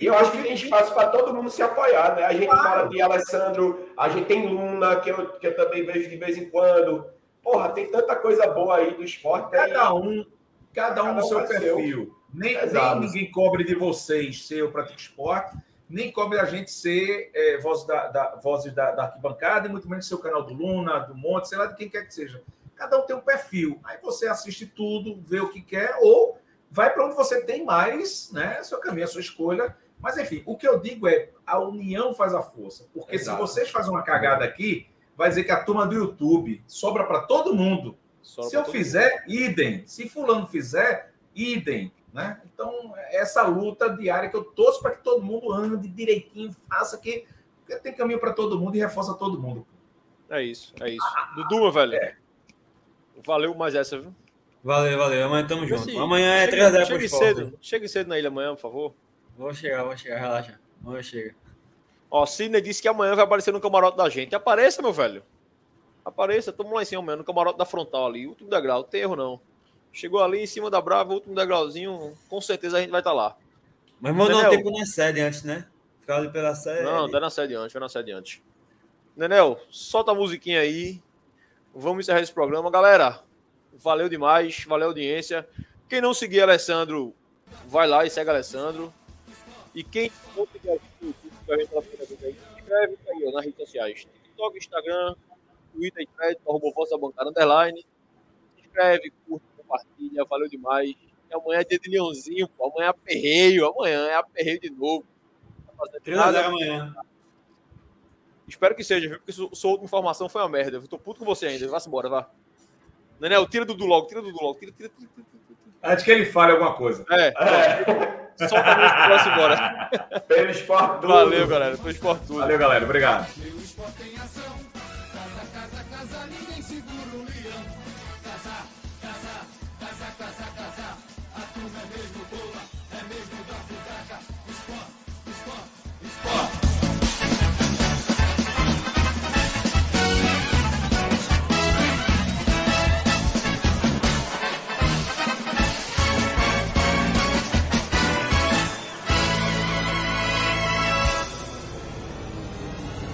E eu acho que tem espaço para todo mundo se apoiar, né? A gente claro. fala de Alessandro, a gente tem Luna, que eu, que eu também vejo de vez em quando. Porra, tem tanta coisa boa aí do esporte. Cada um, cada um no seu perfil. Nem, nem, ninguém cobre de vocês ser o Pratico Esporte, nem cobre a gente ser é, voz da, da, vozes da, da arquibancada, e muito menos ser o canal do Luna, do Monte, sei lá de quem quer que seja. Cada um tem um perfil. Aí você assiste tudo, vê o que quer, ou vai para onde você tem mais, né? Seu caminho, a sua escolha. Mas, enfim, o que eu digo é a união faz a força. Porque Exato. se vocês fazem uma cagada aqui, vai dizer que a turma do YouTube sobra para todo mundo. Sobra Se eu fizer, mundo. idem. Se fulano fizer, idem. Né? Então, essa luta diária que eu torço para que todo mundo ande direitinho, faça que porque tem caminho para todo mundo e reforça todo mundo. É isso, é isso. Ah, Dudu, velho. É. Valeu mais essa, viu? Valeu, valeu. Amanhã tamo junto. Assim, amanhã é 3 x Chegue cedo. Chegue cedo na ilha amanhã, por favor. Vou chegar, vou chegar, relaxa. Amanhã chega. Ó, Sidney disse que amanhã vai aparecer no camarote da gente. Apareça, meu velho. Apareça, tamo lá em cima, mano, no camarote da frontal ali. Último degrau, não tem erro não. Chegou ali em cima da Brava, último degrauzinho, com certeza a gente vai estar tá lá. Mas mandou um tempo na sede antes, né? Ficar ali pela sede. Não, tá na sede antes, foi na sede antes. Nenel, solta a musiquinha aí. Vamos encerrar esse programa. Galera, valeu demais, valeu audiência. Quem não seguir Alessandro, vai lá e segue Alessandro. E quem não seguir pela primeira vez aí, se inscreve aí, ó, nas redes sociais. TikTok, Instagram, Twitter e Thread, arroba vossa bancada underline. Se inscreve, curte, compartilha, valeu demais. E amanhã é dia de leãozinho, pô. Amanhã é aperreio, amanhã é aperreio de novo. Tá amanhã. Espero que seja, viu? Porque sua última informação foi uma merda. Eu tô puto com você ainda. Vá-se embora, vá. Daniel, tira do Dudu logo, tira do Dudu logo. Tira, tira, tira, tira, tira. Antes que ele fale alguma coisa. É. é. Solta a música e embora. Pelo esporte tudo. Valeu, galera. Pelo esporte tudo. Valeu, galera. Obrigado.